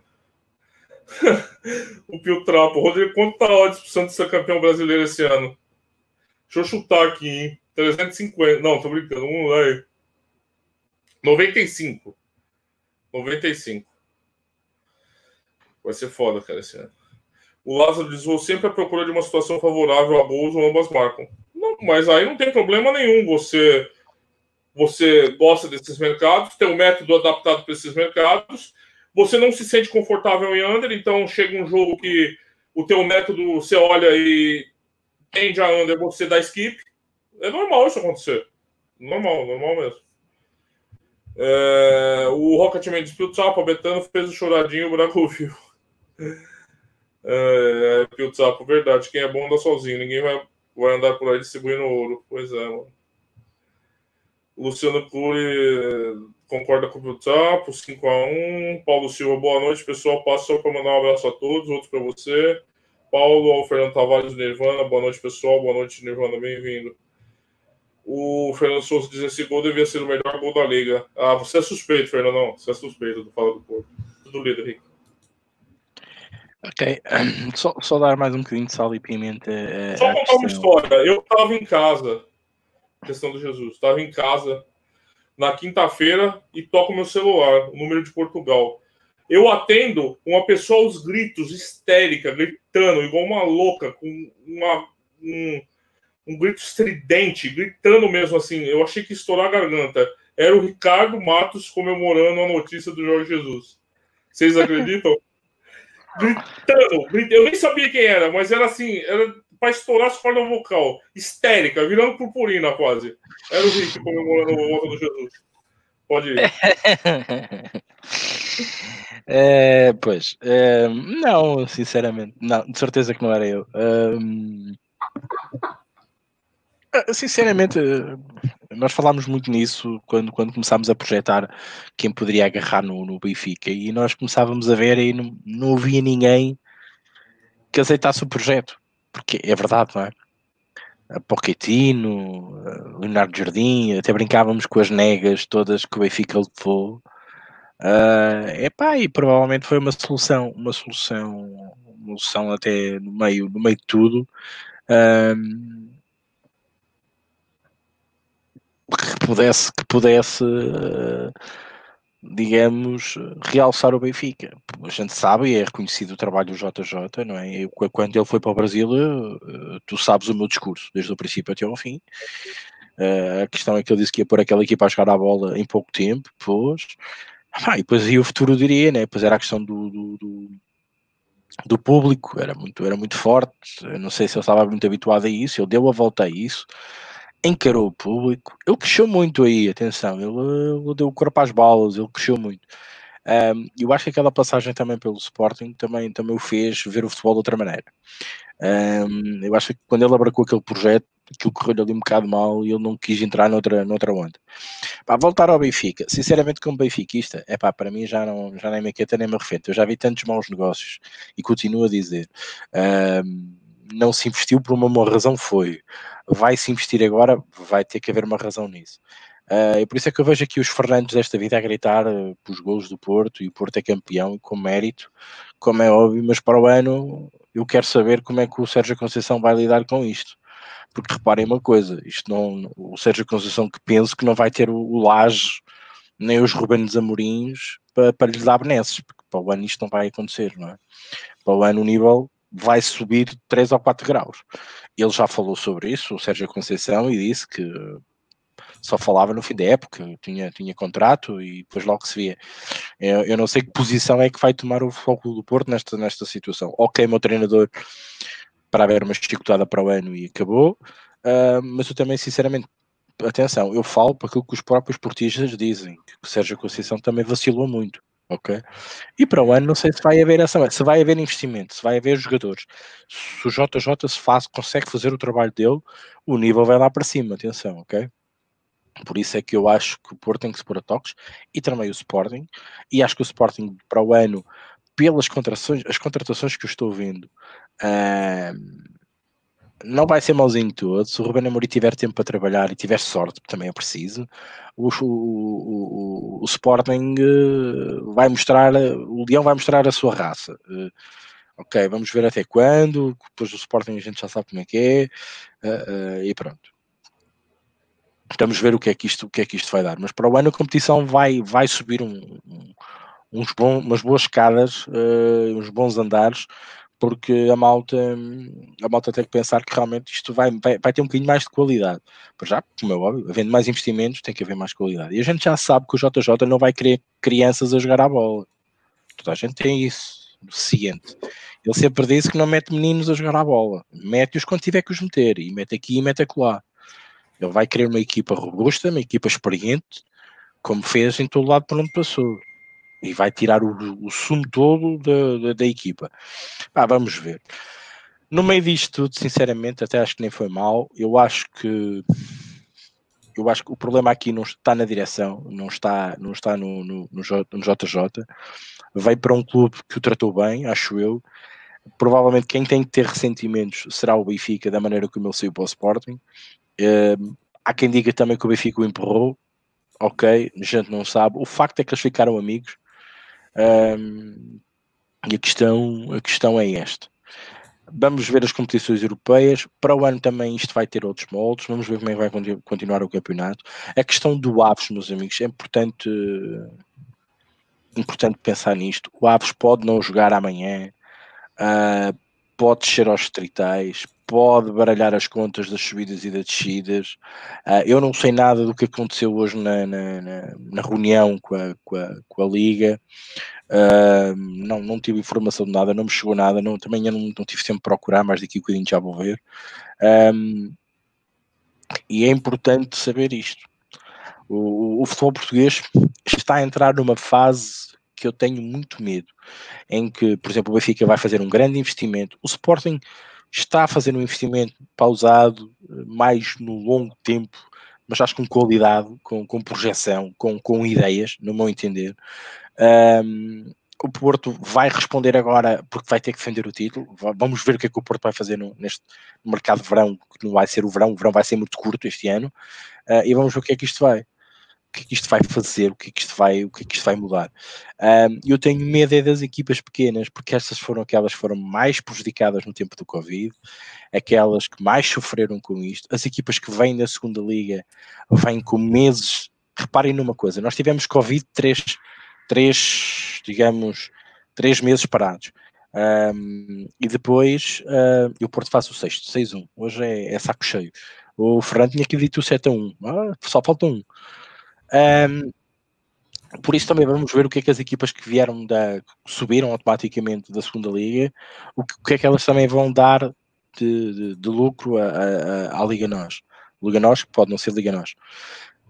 o Pio Trapo. Rodrigo, quanto tá a odds pro Santos ser campeão brasileiro esse ano? Deixa eu chutar aqui, hein? 350. Não, tô brincando. Vamos lá aí. 95. 95. Vai ser foda, cara, esse ano. O Lázaro diz: vou sempre à procura de uma situação favorável a gols ou ambas marcam. Não, mas aí não tem problema nenhum. Você, você gosta desses mercados, tem um método adaptado para esses mercados. Você não se sente confortável em under, então chega um jogo que o teu método você olha e tende a under, você dá skip. É normal isso acontecer. Normal, normal mesmo. É, o Rocketman disputou o Betano fez o choradinho, o buraco viu. É, Pio Sapo, verdade. Quem é bom anda sozinho. Ninguém vai, vai andar por aí distribuindo ouro. Pois é, mano. Luciano Cury concorda com o Pio Sapo, 5x1. Paulo Silva, boa noite, pessoal. Passo só para mandar um abraço a todos, outro para você. Paulo, Fernando Tavares, Nirvana, boa noite, pessoal. Boa noite, Nirvana, bem-vindo. O Fernando Souza diz esse gol devia ser o melhor gol da liga. Ah, você é suspeito, Fernando. Você é suspeito do Fala do Porto. Tudo lido, Henrique. Ok, só, só, dar mais um bocadinho de sal e pimenta. É, só contar uma história. Eu estava em casa, questão do Jesus, estava em casa na quinta-feira e toco meu celular, o número de Portugal. Eu atendo uma pessoa aos gritos, histérica, gritando, igual uma louca, com uma, um, um grito estridente, gritando mesmo assim. Eu achei que estourar a garganta. Era o Ricardo Matos comemorando a notícia do Jorge Jesus. Vocês acreditam? gritando, gritando, eu nem sabia quem era, mas era assim, era para estourar as cordas vocal, histérica, virando purpurina quase. Era o Rick comemorando a volta do Jesus. Pode ir. É, pois, é, não, sinceramente, não, de certeza que não era eu. Um, sinceramente, nós falámos muito nisso quando, quando começámos a projetar quem poderia agarrar no, no Benfica e nós começávamos a ver e não, não havia ninguém que aceitasse o projeto, porque é verdade, não é? Pochettino, Leonardo Jardim, até brincávamos com as negas todas que o Benfica levou Uh, epá, e provavelmente foi uma solução, uma solução, uma solução até no meio, no meio de tudo. Um, que pudesse, que pudesse uh, digamos, realçar o Benfica. A gente sabe e é reconhecido o trabalho do JJ, não é? Eu, quando ele foi para o Brasil, uh, tu sabes o meu discurso, desde o princípio até ao fim. Uh, a questão é que ele disse que ia pôr aquela equipa a jogar a bola em pouco tempo, depois. Ah, e depois aí o futuro diria, né? Depois era a questão do, do, do, do, público, era muito, era muito forte. Eu não sei se ele estava muito habituado a isso, ele deu a volta a isso, encarou o público. Ele cresceu muito aí, atenção, ele, ele deu o corpo às balas, ele cresceu muito. Um, eu acho que aquela passagem também pelo Sporting também, também o fez ver o futebol de outra maneira. Um, eu acho que quando ele abracou aquele projeto, aquilo correu ali um bocado mal e ele não quis entrar noutra, noutra onda. Para voltar ao Benfica, sinceramente, como benfiquista, é pá, para mim já, não, já nem me queta nem me arrefento. Eu já vi tantos maus negócios e continuo a dizer. Um, não se investiu por uma boa razão, foi. Vai se investir agora, vai ter que haver uma razão nisso. Uh, e por isso é que eu vejo aqui os Fernandes desta vida a gritar uh, pelos gols do Porto e o Porto é campeão com mérito, como é óbvio, mas para o ano eu quero saber como é que o Sérgio Conceição vai lidar com isto. Porque reparem uma coisa, isto não, o Sérgio Conceição que penso que não vai ter o, o Laje nem os Rubens Amorins para, para lhe dar benesses, porque para o ano isto não vai acontecer, não é? Para o ano o nível vai subir 3 ou 4 graus. Ele já falou sobre isso, o Sérgio Conceição, e disse que só falava no fim da época, tinha, tinha contrato e depois logo se via. Eu, eu não sei que posição é que vai tomar o foco do Porto nesta, nesta situação. Ok, meu treinador para haver uma chicotada para o ano e acabou. Uh, mas eu também, sinceramente, atenção, eu falo para aquilo que os próprios portistas dizem, que o Sérgio Conceição também vacilou muito. Ok? E para o ano não sei se vai haver essa, se vai haver investimento, se vai haver jogadores. Se o JJ se faz, consegue fazer o trabalho dele, o nível vai lá para cima, atenção, ok? Por isso é que eu acho que o Porto tem que se pôr a toques e também o Sporting. E acho que o Sporting para o ano, pelas contratações, as contratações que eu estou vendo, uh, não vai ser mauzinho todo. Se o Ruben Amorim tiver tempo para trabalhar e tiver sorte, também é preciso, o, o, o, o Sporting uh, vai mostrar, o Leão vai mostrar a sua raça. Uh, ok, vamos ver até quando. Depois do Sporting a gente já sabe como é que é. Uh, e pronto. Vamos ver o que é que isto, o que é que isto vai dar. Mas para o ano a competição vai, vai subir um, um, uns bons, umas boas escadas, uns bons andares porque a malta, a malta tem que pensar que realmente isto vai, vai, vai ter um bocadinho mais de qualidade. Por já, como é óbvio, havendo mais investimentos, tem que haver mais qualidade. E a gente já sabe que o JJ não vai querer crianças a jogar a bola. Toda a gente tem isso, ciente. Ele sempre disse que não mete meninos a jogar a bola. Mete-os quando tiver que os meter. E mete aqui e mete acolá. Ele vai querer uma equipa robusta, uma equipa experiente, como fez em todo lado por onde passou. E vai tirar o, o sumo todo da, da, da equipa. Ah, vamos ver. No meio disto tudo, sinceramente, até acho que nem foi mal. Eu acho que eu acho que o problema aqui não está na direção, não está, não está no, no, no, JJ. Veio para um clube que o tratou bem, acho eu. Provavelmente quem tem que ter ressentimentos será o Benfica, da maneira como ele saiu para o Sporting. Uh, há quem diga também que o Benfica o empurrou. Ok, gente não sabe. O facto é que eles ficaram amigos. Um, e a questão, a questão é esta. Vamos ver as competições europeias. Para o ano também isto vai ter outros moldes. Vamos ver como é que vai continuar o campeonato. A questão do Aves, meus amigos, é importante, importante pensar nisto. O Aves pode não jogar amanhã, uh, pode descer aos tritais, pode baralhar as contas das subidas e das descidas. Uh, eu não sei nada do que aconteceu hoje na, na, na, na reunião com a, com a, com a Liga. Uh, não, não tive informação de nada, não me chegou nada. Não, também eu não, não tive tempo de procurar, mas daqui a um bocadinho já vou ver. Um, e é importante saber isto. O, o futebol português está a entrar numa fase que eu tenho muito medo, em que, por exemplo, o Benfica vai fazer um grande investimento, o Sporting está a fazer um investimento pausado, mais no longo tempo, mas acho com qualidade, com, com projeção, com, com ideias, no meu entender. Um, o Porto vai responder agora porque vai ter que defender o título. Vamos ver o que é que o Porto vai fazer no, neste mercado de verão, que não vai ser o verão, o verão vai ser muito curto este ano, uh, e vamos ver o que é que isto vai que é que isto vai fazer, o que é que isto vai, o que é que isto vai mudar. Um, eu tenho medo é das equipas pequenas, porque essas foram aquelas que foram mais prejudicadas no tempo do Covid, aquelas que mais sofreram com isto. As equipas que vêm da segunda liga vêm com meses. Reparem numa coisa, nós tivemos Covid três, três digamos, três meses parados. Um, e depois uh, o Porto faz o sexto, 6-1. Hoje é, é, saco cheio. O Fernando tinha que dito o 7-1. Ah, só falta um. Um, por isso também vamos ver o que é que as equipas que vieram da subiram automaticamente da segunda liga, o que, o que é que elas também vão dar de, de, de lucro à, Liga Nós. Liga Nós, que pode não ser Liga Nós.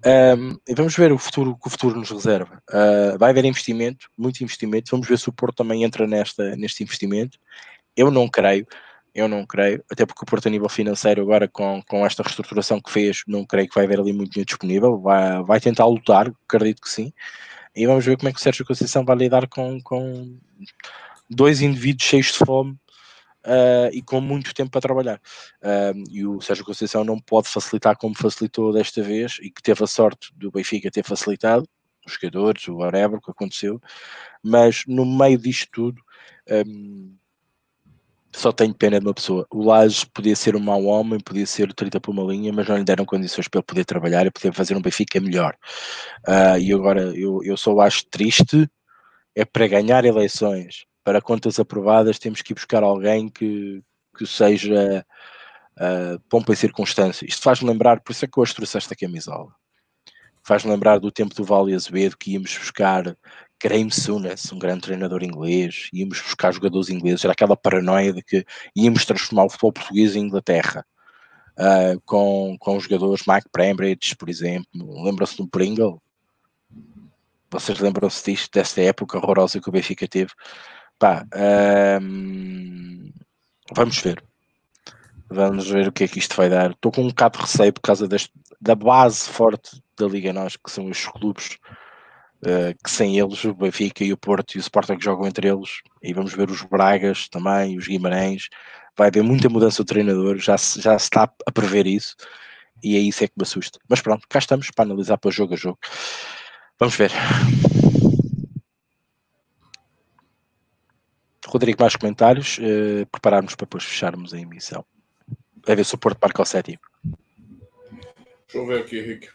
Um, e vamos ver o futuro que o futuro nos reserva. Uh, vai haver investimento, muito investimento. Vamos ver se o Porto também entra nesta, neste investimento. Eu não creio. Eu não creio, até porque o Porto a nível financeiro agora com, com esta reestruturação que fez, não creio que vai haver ali muito dinheiro disponível, vai, vai tentar lutar, acredito que sim, e vamos ver como é que o Sérgio Conceição vai lidar com, com dois indivíduos cheios de fome uh, e com muito tempo para trabalhar. Uh, e o Sérgio Conceição não pode facilitar como facilitou desta vez e que teve a sorte do Benfica ter facilitado, os jogadores, o whatever, o que aconteceu, mas no meio disto tudo. Um, só tenho pena de uma pessoa. O Laje podia ser um mau homem, podia ser 30 por uma linha, mas não lhe deram condições para ele poder trabalhar e poder fazer um Benfica melhor. Uh, e agora eu, eu só acho triste é para ganhar eleições, para contas aprovadas, temos que ir buscar alguém que, que seja uh, pompa e circunstância. Isto faz-me lembrar, por isso é que hoje trouxe esta camisola. Faz-me lembrar do tempo do Vale Azevedo que íamos buscar Graham Souness, um grande treinador inglês, íamos buscar jogadores ingleses, era aquela paranoia de que íamos transformar o futebol português em Inglaterra, uh, com, com jogadores Mike Prembridge, por exemplo, lembram-se do Pringle? Vocês lembram-se disto, desta época horrorosa que o Benfica teve? Pá, vamos ver. Vamos ver o que é que isto vai dar. Estou com um bocado de receio por causa deste, da base forte da Liga Nós, que são os clubes Uh, que sem eles o Benfica e o Porto e o Sporting jogam entre eles. E vamos ver os Bragas também, os Guimarães. Vai haver muita mudança de treinador já se, já se está a prever isso. E é isso é que me assusta. Mas pronto, cá estamos para analisar para jogo a jogo. Vamos ver. Rodrigo, mais comentários? Uh, prepararmos para depois fecharmos a emissão. A ver se o Porto marca o sétimo. Deixa eu ver aqui Henrique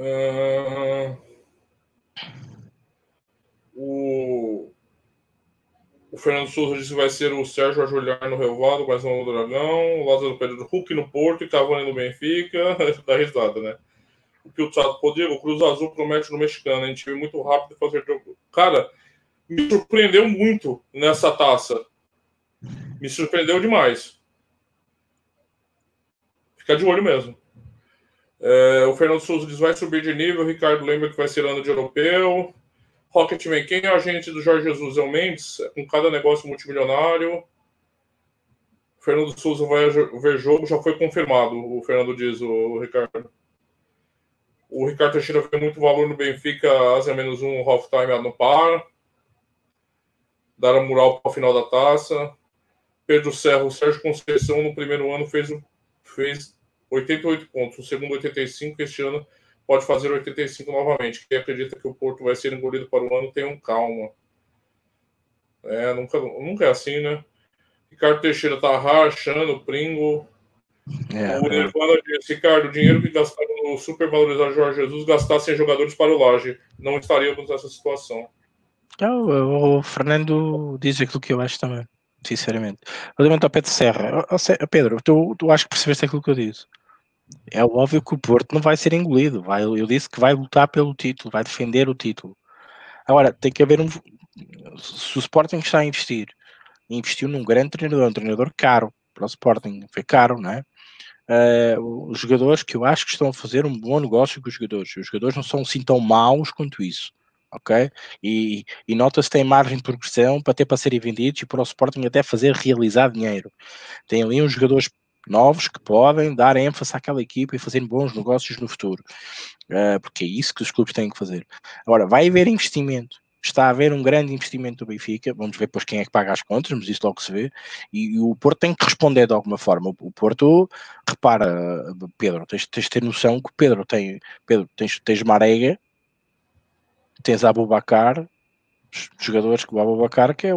Uh, o, o Fernando Souza disse que vai ser o Sérgio Ajuliar no mais um no Dragão, o Lázaro Pedro Hulk no Porto e Cavani no Benfica. Dá risada, né? O que o Tsato Diego, o Cruz Azul promete no mexicano, a gente viu muito rápido fazer jogo. Cara, me surpreendeu muito nessa taça. Me surpreendeu demais. Fica de olho mesmo. É, o Fernando Souza diz vai subir de nível. O Ricardo lembra que vai ser ano de europeu. Rocketman, quem é a agente do Jorge Jesus? É o Mendes? Com cada negócio multimilionário. O Fernando Souza vai ver jogo, já foi confirmado. O Fernando diz, o Ricardo. O Ricardo Teixeira vê muito valor no Benfica, Asa menos um, half-time no par. Dar a mural para o final da taça. Pedro Serra, o Sérgio Conceição no primeiro ano fez, fez 88 pontos, o segundo 85, este ano pode fazer 85 novamente. Quem acredita que o Porto vai ser engolido para o ano, tenham calma. É, nunca, nunca é assim, né? Ricardo Teixeira tá rachando, Pringo. É, o Nirvana é. disse, Ricardo, o dinheiro que gastaram no supervalorizar Jorge Jesus gastassem jogadores para o Laje. Não estaríamos nessa situação. Não, o Fernando diz aquilo que eu acho também, sinceramente. Relativamente ao Pedro Serra, Pedro, tu, tu acho que percebeste aquilo que eu disse é óbvio que o Porto não vai ser engolido. Vai, eu disse que vai lutar pelo título, vai defender o título. Agora, tem que haver um. Se o Sporting está a investir, investiu num grande treinador, um treinador caro para o Sporting, foi caro, não é? Uh, os jogadores que eu acho que estão a fazer um bom negócio com os jogadores. Os jogadores não são assim tão maus quanto isso, ok? E, e nota-se tem margem de progressão para ter para serem vendidos e para o Sporting até fazer realizar dinheiro. Tem ali uns jogadores novos que podem dar ênfase àquela equipa e fazer bons negócios no futuro, uh, porque é isso que os clubes têm que fazer. Agora, vai haver investimento. Está a haver um grande investimento do Benfica. Vamos ver depois quem é que paga as contas, mas isso logo se vê. E, e o Porto tem que responder de alguma forma. O, Porto, repara, Pedro, tens, tens de ter noção que Pedro tem. Pedro, tens, tens Marega, tens Abubacar, jogadores que o Abubacar que é,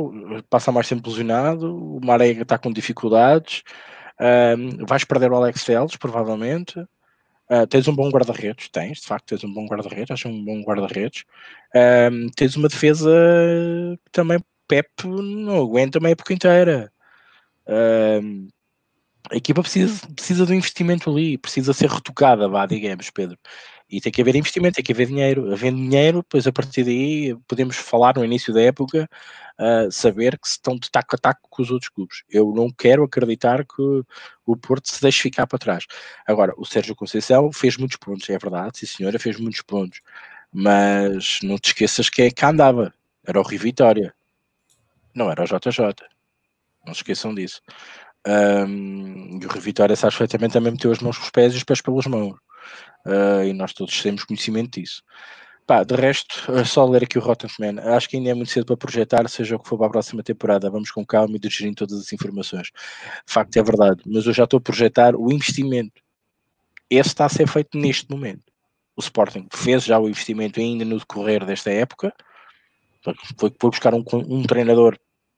passa mais tempo lesionado, o Marega está com dificuldades, um, vais perder o Alex Telles, provavelmente. Uh, tens um bom guarda-redes, tens, de facto, tens um bom guarda-redes, acho um bom guarda-redes. Um, tens uma defesa que também Pep não aguenta uma época inteira. Um, a equipa precisa, precisa de um investimento ali, precisa ser retocada, vá, digamos, Pedro. E tem que haver investimento, tem que haver dinheiro. Havendo dinheiro, depois a partir daí podemos falar no início da época, uh, saber que estão de taco a taco com os outros clubes. Eu não quero acreditar que o Porto se deixe ficar para trás. Agora, o Sérgio Conceição fez muitos pontos, é verdade, sim senhora, fez muitos pontos. Mas não te esqueças que é que andava. Era o Rio Vitória. Não era o JJ. Não se esqueçam disso. Um, e o Rio Vitória, sabe perfeitamente, também meteu as mãos com os pés e os pés pelas mãos uh, e nós todos temos conhecimento disso. Pá, de resto, é só ler aqui o Rotten Man. Acho que ainda é muito cedo para projetar, seja o que for para a próxima temporada. Vamos com calma e digerindo todas as informações. De facto, é verdade. Mas eu já estou a projetar o investimento. Esse está a ser feito neste momento. O Sporting fez já o investimento ainda no decorrer desta época. Foi, buscar um, um treinador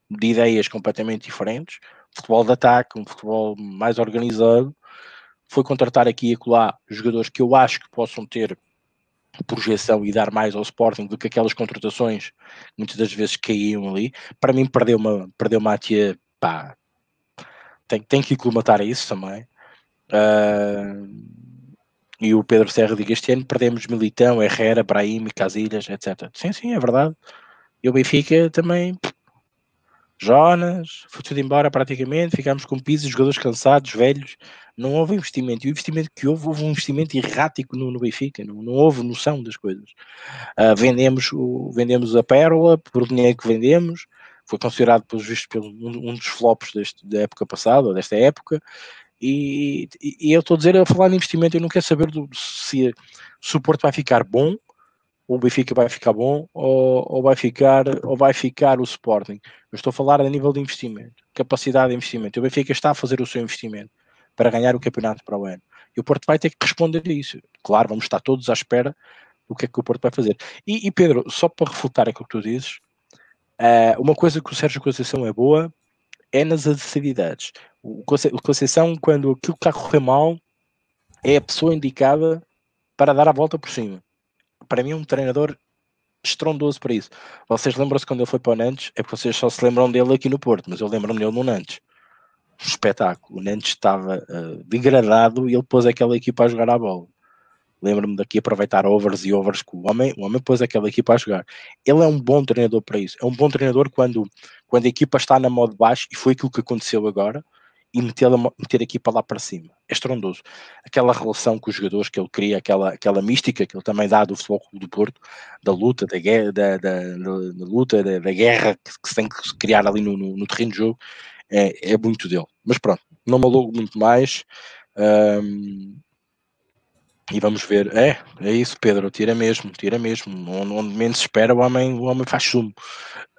de ideias completamente diferentes. Futebol de ataque, um futebol mais organizado foi contratar aqui e acolá jogadores que eu acho que possam ter projeção e dar mais ao Sporting do que aquelas contratações muitas das vezes caíam ali. Para mim perdeu uma, perdeu uma tia, pá, tem, tem que colmatar isso também. Uh, e o Pedro Serra diz este ano perdemos Militão, Herrera, Brahim, Casilhas, etc. Sim, sim, é verdade. E o Benfica também Jonas, foi tudo embora praticamente, ficámos com pisos, jogadores cansados, velhos, não houve investimento, e o investimento que houve, houve um investimento errático no, no Benfica, não, não, houve noção das coisas. Uh, vendemos, o, vendemos a Pérola por dinheiro que vendemos, foi considerado, pelos vistos, pelo, um, um dos flops deste, da época passada, ou desta época, e, e, e eu estou a dizer, a falar em investimento, eu não quero saber do, se, se o Porto vai ficar bom o Benfica vai ficar bom ou, ou, vai ficar ou vai ficar o Sporting. Eu estou a falar a nível de investimento, capacidade de investimento. O Benfica está a fazer o seu investimento para ganhar o campeonato para o ano. E o Porto vai ter que responder a isso. Claro, vamos estar todos à espera do que é que o Porto vai fazer. E, e Pedro, só para refutar aquilo que tu dizes, uh, uma coisa que o Sérgio Conceição é boa é nas adversidades. O Conceição, quando aquilo está a correr mal, é a pessoa indicada para dar a volta por cima para mim, um treinador estrondoso para isso. Vocês lembram-se quando ele foi para o Nantes? É porque vocês só se lembram dele aqui no Porto, mas eu lembro-me dele no Nantes. Um espetáculo. O Nantes estava uh, degradado e ele pôs aquela equipa a jogar a bola. Lembro-me daqui aproveitar overs e overs que o homem, o homem pôs aquela equipa a jogar. Ele é um bom treinador para isso. É um bom treinador quando, quando a equipa está na modo baixo, e foi aquilo que aconteceu agora, e meter, meter a equipa lá para cima. É estrondoso. Aquela relação com os jogadores que ele cria, aquela, aquela mística que ele também dá do Futebol Clube do Porto, da luta, da guerra, da, da, da luta, da, da, guerra que, que, se tem que criar ali no, no, no terreno de jogo, é, é, muito dele. Mas pronto, não me alugo muito mais. Um, e vamos ver. É, é isso, Pedro. Tira mesmo, tira mesmo. Onde, onde menos espera, o homem, o homem faz sumo.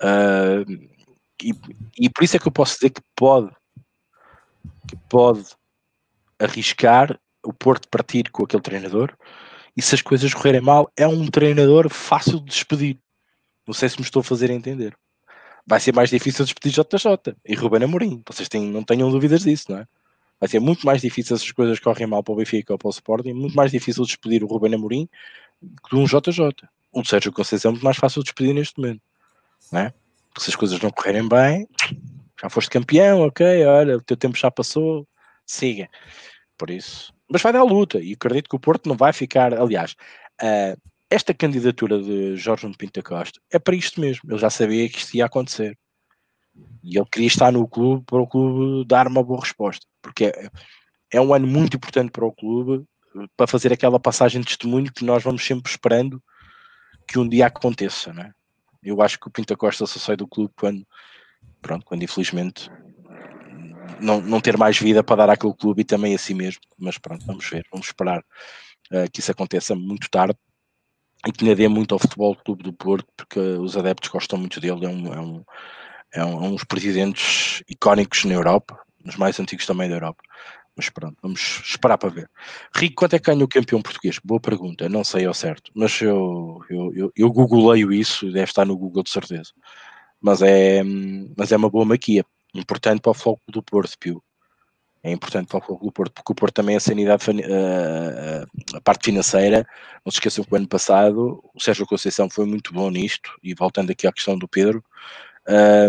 Uh, e, e por isso é que eu posso dizer que pode, que pode arriscar o Porto partir com aquele treinador. E se as coisas correrem mal, é um treinador fácil de despedir. Não sei se me estou a fazer entender. Vai ser mais difícil despedir JJ e Ruben Amorim. Vocês têm, não tenham dúvidas disso, não é? vai ser muito mais difícil essas coisas correm mal para o Benfica ou para o Sporting, muito mais difícil despedir o Ruben Amorim que um JJ. O Sérgio Conceição é muito mais fácil de despedir neste momento, não é? Porque se as coisas não correrem bem, já foste campeão, ok, olha, o teu tempo já passou, siga. Por isso, mas vai dar luta e acredito que o Porto não vai ficar, aliás, uh, esta candidatura de Jorge Pinto Costa é para isto mesmo, ele já sabia que isto ia acontecer. E ele queria estar no clube para o clube dar uma boa resposta, porque é, é um ano muito importante para o clube para fazer aquela passagem de testemunho que nós vamos sempre esperando que um dia aconteça, né? Eu acho que o Pinta Costa só sai do clube quando, pronto, quando infelizmente não, não ter mais vida para dar àquele clube e também a si mesmo. Mas pronto, vamos ver, vamos esperar uh, que isso aconteça muito tarde e que lhe dê muito ao Futebol Clube do Porto, porque os adeptos gostam muito dele, é um, é um é um, é um dos presidentes icónicos na Europa, nos mais antigos também da Europa. Mas pronto, vamos esperar para ver. Rico, quanto é que ganha o campeão português? Boa pergunta, não sei ao certo, mas eu, eu, eu, eu googleio isso, deve estar no Google de certeza. Mas é, mas é uma boa maquia, importante para o foco do Porto, Pio. É importante para o foco do Porto, porque o Porto também é a sanidade, a, a parte financeira. Não se esqueçam que o ano passado o Sérgio Conceição foi muito bom nisto, e voltando aqui à questão do Pedro,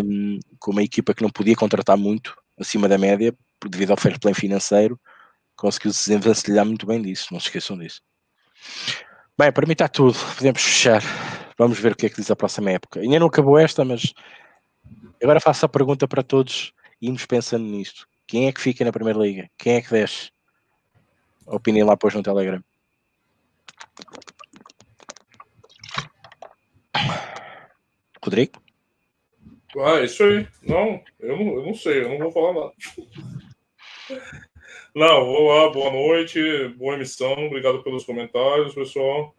um, com uma equipa que não podia contratar muito acima da média, devido ao fair play financeiro, conseguiu se desenvencilhar muito bem disso, não se esqueçam disso. Bem, para mim está tudo, podemos fechar. Vamos ver o que é que diz a próxima época. Ainda não acabou esta, mas agora faço a pergunta para todos e irmos pensando nisto. Quem é que fica na Primeira Liga? Quem é que desce? Opinião lá depois no Telegram. Rodrigo? Ah, isso aí. Não, eu não, eu não sei, eu não vou falar nada. Não, vou lá, boa noite, boa emissão, obrigado pelos comentários, pessoal.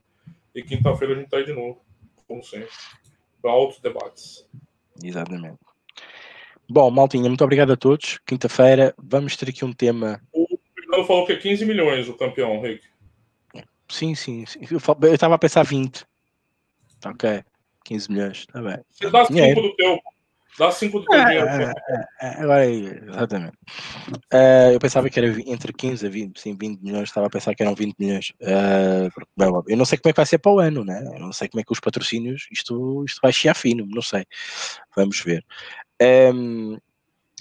E quinta-feira a gente tá aí de novo, como sempre, para altos debates. Exatamente. Bom, Maltinha, muito obrigado a todos. Quinta-feira vamos ter aqui um tema. O Fernando falou que é 15 milhões o campeão, Rick. Sim, sim, sim. Eu estava a pensar 20. Ok, 15 milhões, está bem. Você dá 5 do teu, Dá 5 do teu dinheiro. É, é, agora, exatamente. Uh, eu pensava que era entre 15 a 20, sim, 20 milhões, estava a pensar que eram 20 milhões. Uh, eu não sei como é que vai ser para o ano, né? Eu não sei como é que os patrocínios, isto, isto vai chiar fino, não sei. Vamos ver. Um,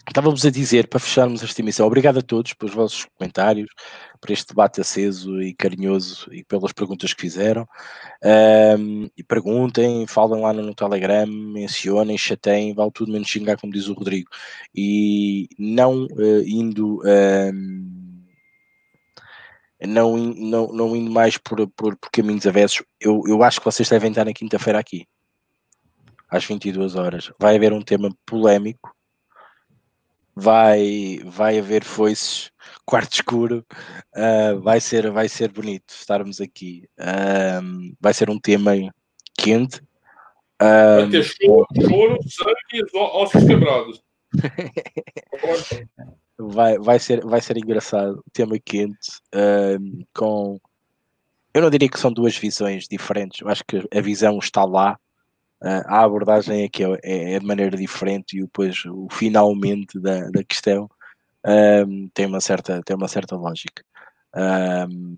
Estávamos a dizer, para fecharmos esta emissão, obrigado a todos pelos vossos comentários, por este debate aceso e carinhoso e pelas perguntas que fizeram. Um, e perguntem, falem lá no Telegram, mencionem, chateiem, vale tudo menos xingar, como diz o Rodrigo. E não uh, indo. Um, não, não, não indo mais por, por, por caminhos avessos, eu, eu acho que vocês devem estar na quinta-feira aqui, às 22 horas. Vai haver um tema polémico vai, vai haver foices, quarto escuro, uh, vai, ser, vai ser bonito estarmos aqui. Uh, vai ser um tema quente. Uh, vai ter choro, choro sangue e ossos quebrados. vai, vai, ser, vai ser engraçado, tema quente, com eu não diria que são duas visões diferentes, eu acho que a visão está lá, a abordagem aqui é, é, é, de maneira diferente e depois o finalmente da, da questão tem, uma certa, tem uma certa lógica.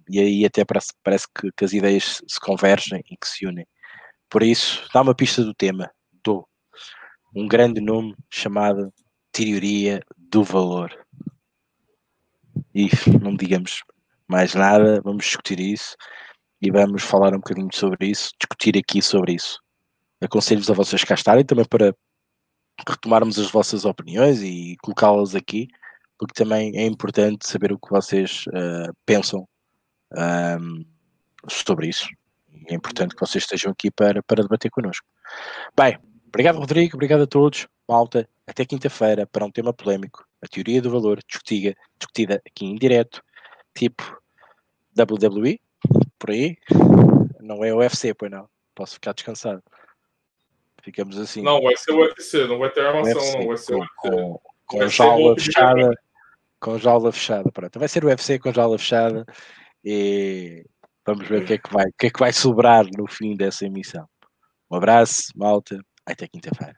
E aí até parece, parece que, que, as ideias se convergem e que se unem. Por isso, dá uma pista do tema. Do um grande nome chamado Teoria do Valor. E não digamos mais nada, vamos discutir isso e vamos falar um bocadinho sobre isso, discutir aqui sobre isso aconselho-vos a vocês cá estarem também para retomarmos as vossas opiniões e colocá-las aqui, porque também é importante saber o que vocês uh, pensam um, sobre isso. E é importante que vocês estejam aqui para, para debater connosco. Bem, obrigado, Rodrigo, obrigado a todos. Malta, até quinta-feira para um tema polémico, a teoria do valor discutida, discutida aqui em direto, tipo WWE, por aí. Não é UFC, pois não. Posso ficar descansado. Ficamos assim. Não, vai ser o UFC, não vai ter armação, UFC, não. Vai ser com, com, com jaula fechada. Com jaula fechada, pronto. Vai ser o UFC com jaula fechada e vamos ver o que é que vai, o que é que vai sobrar no fim dessa emissão. Um abraço, malta. Até quinta-feira.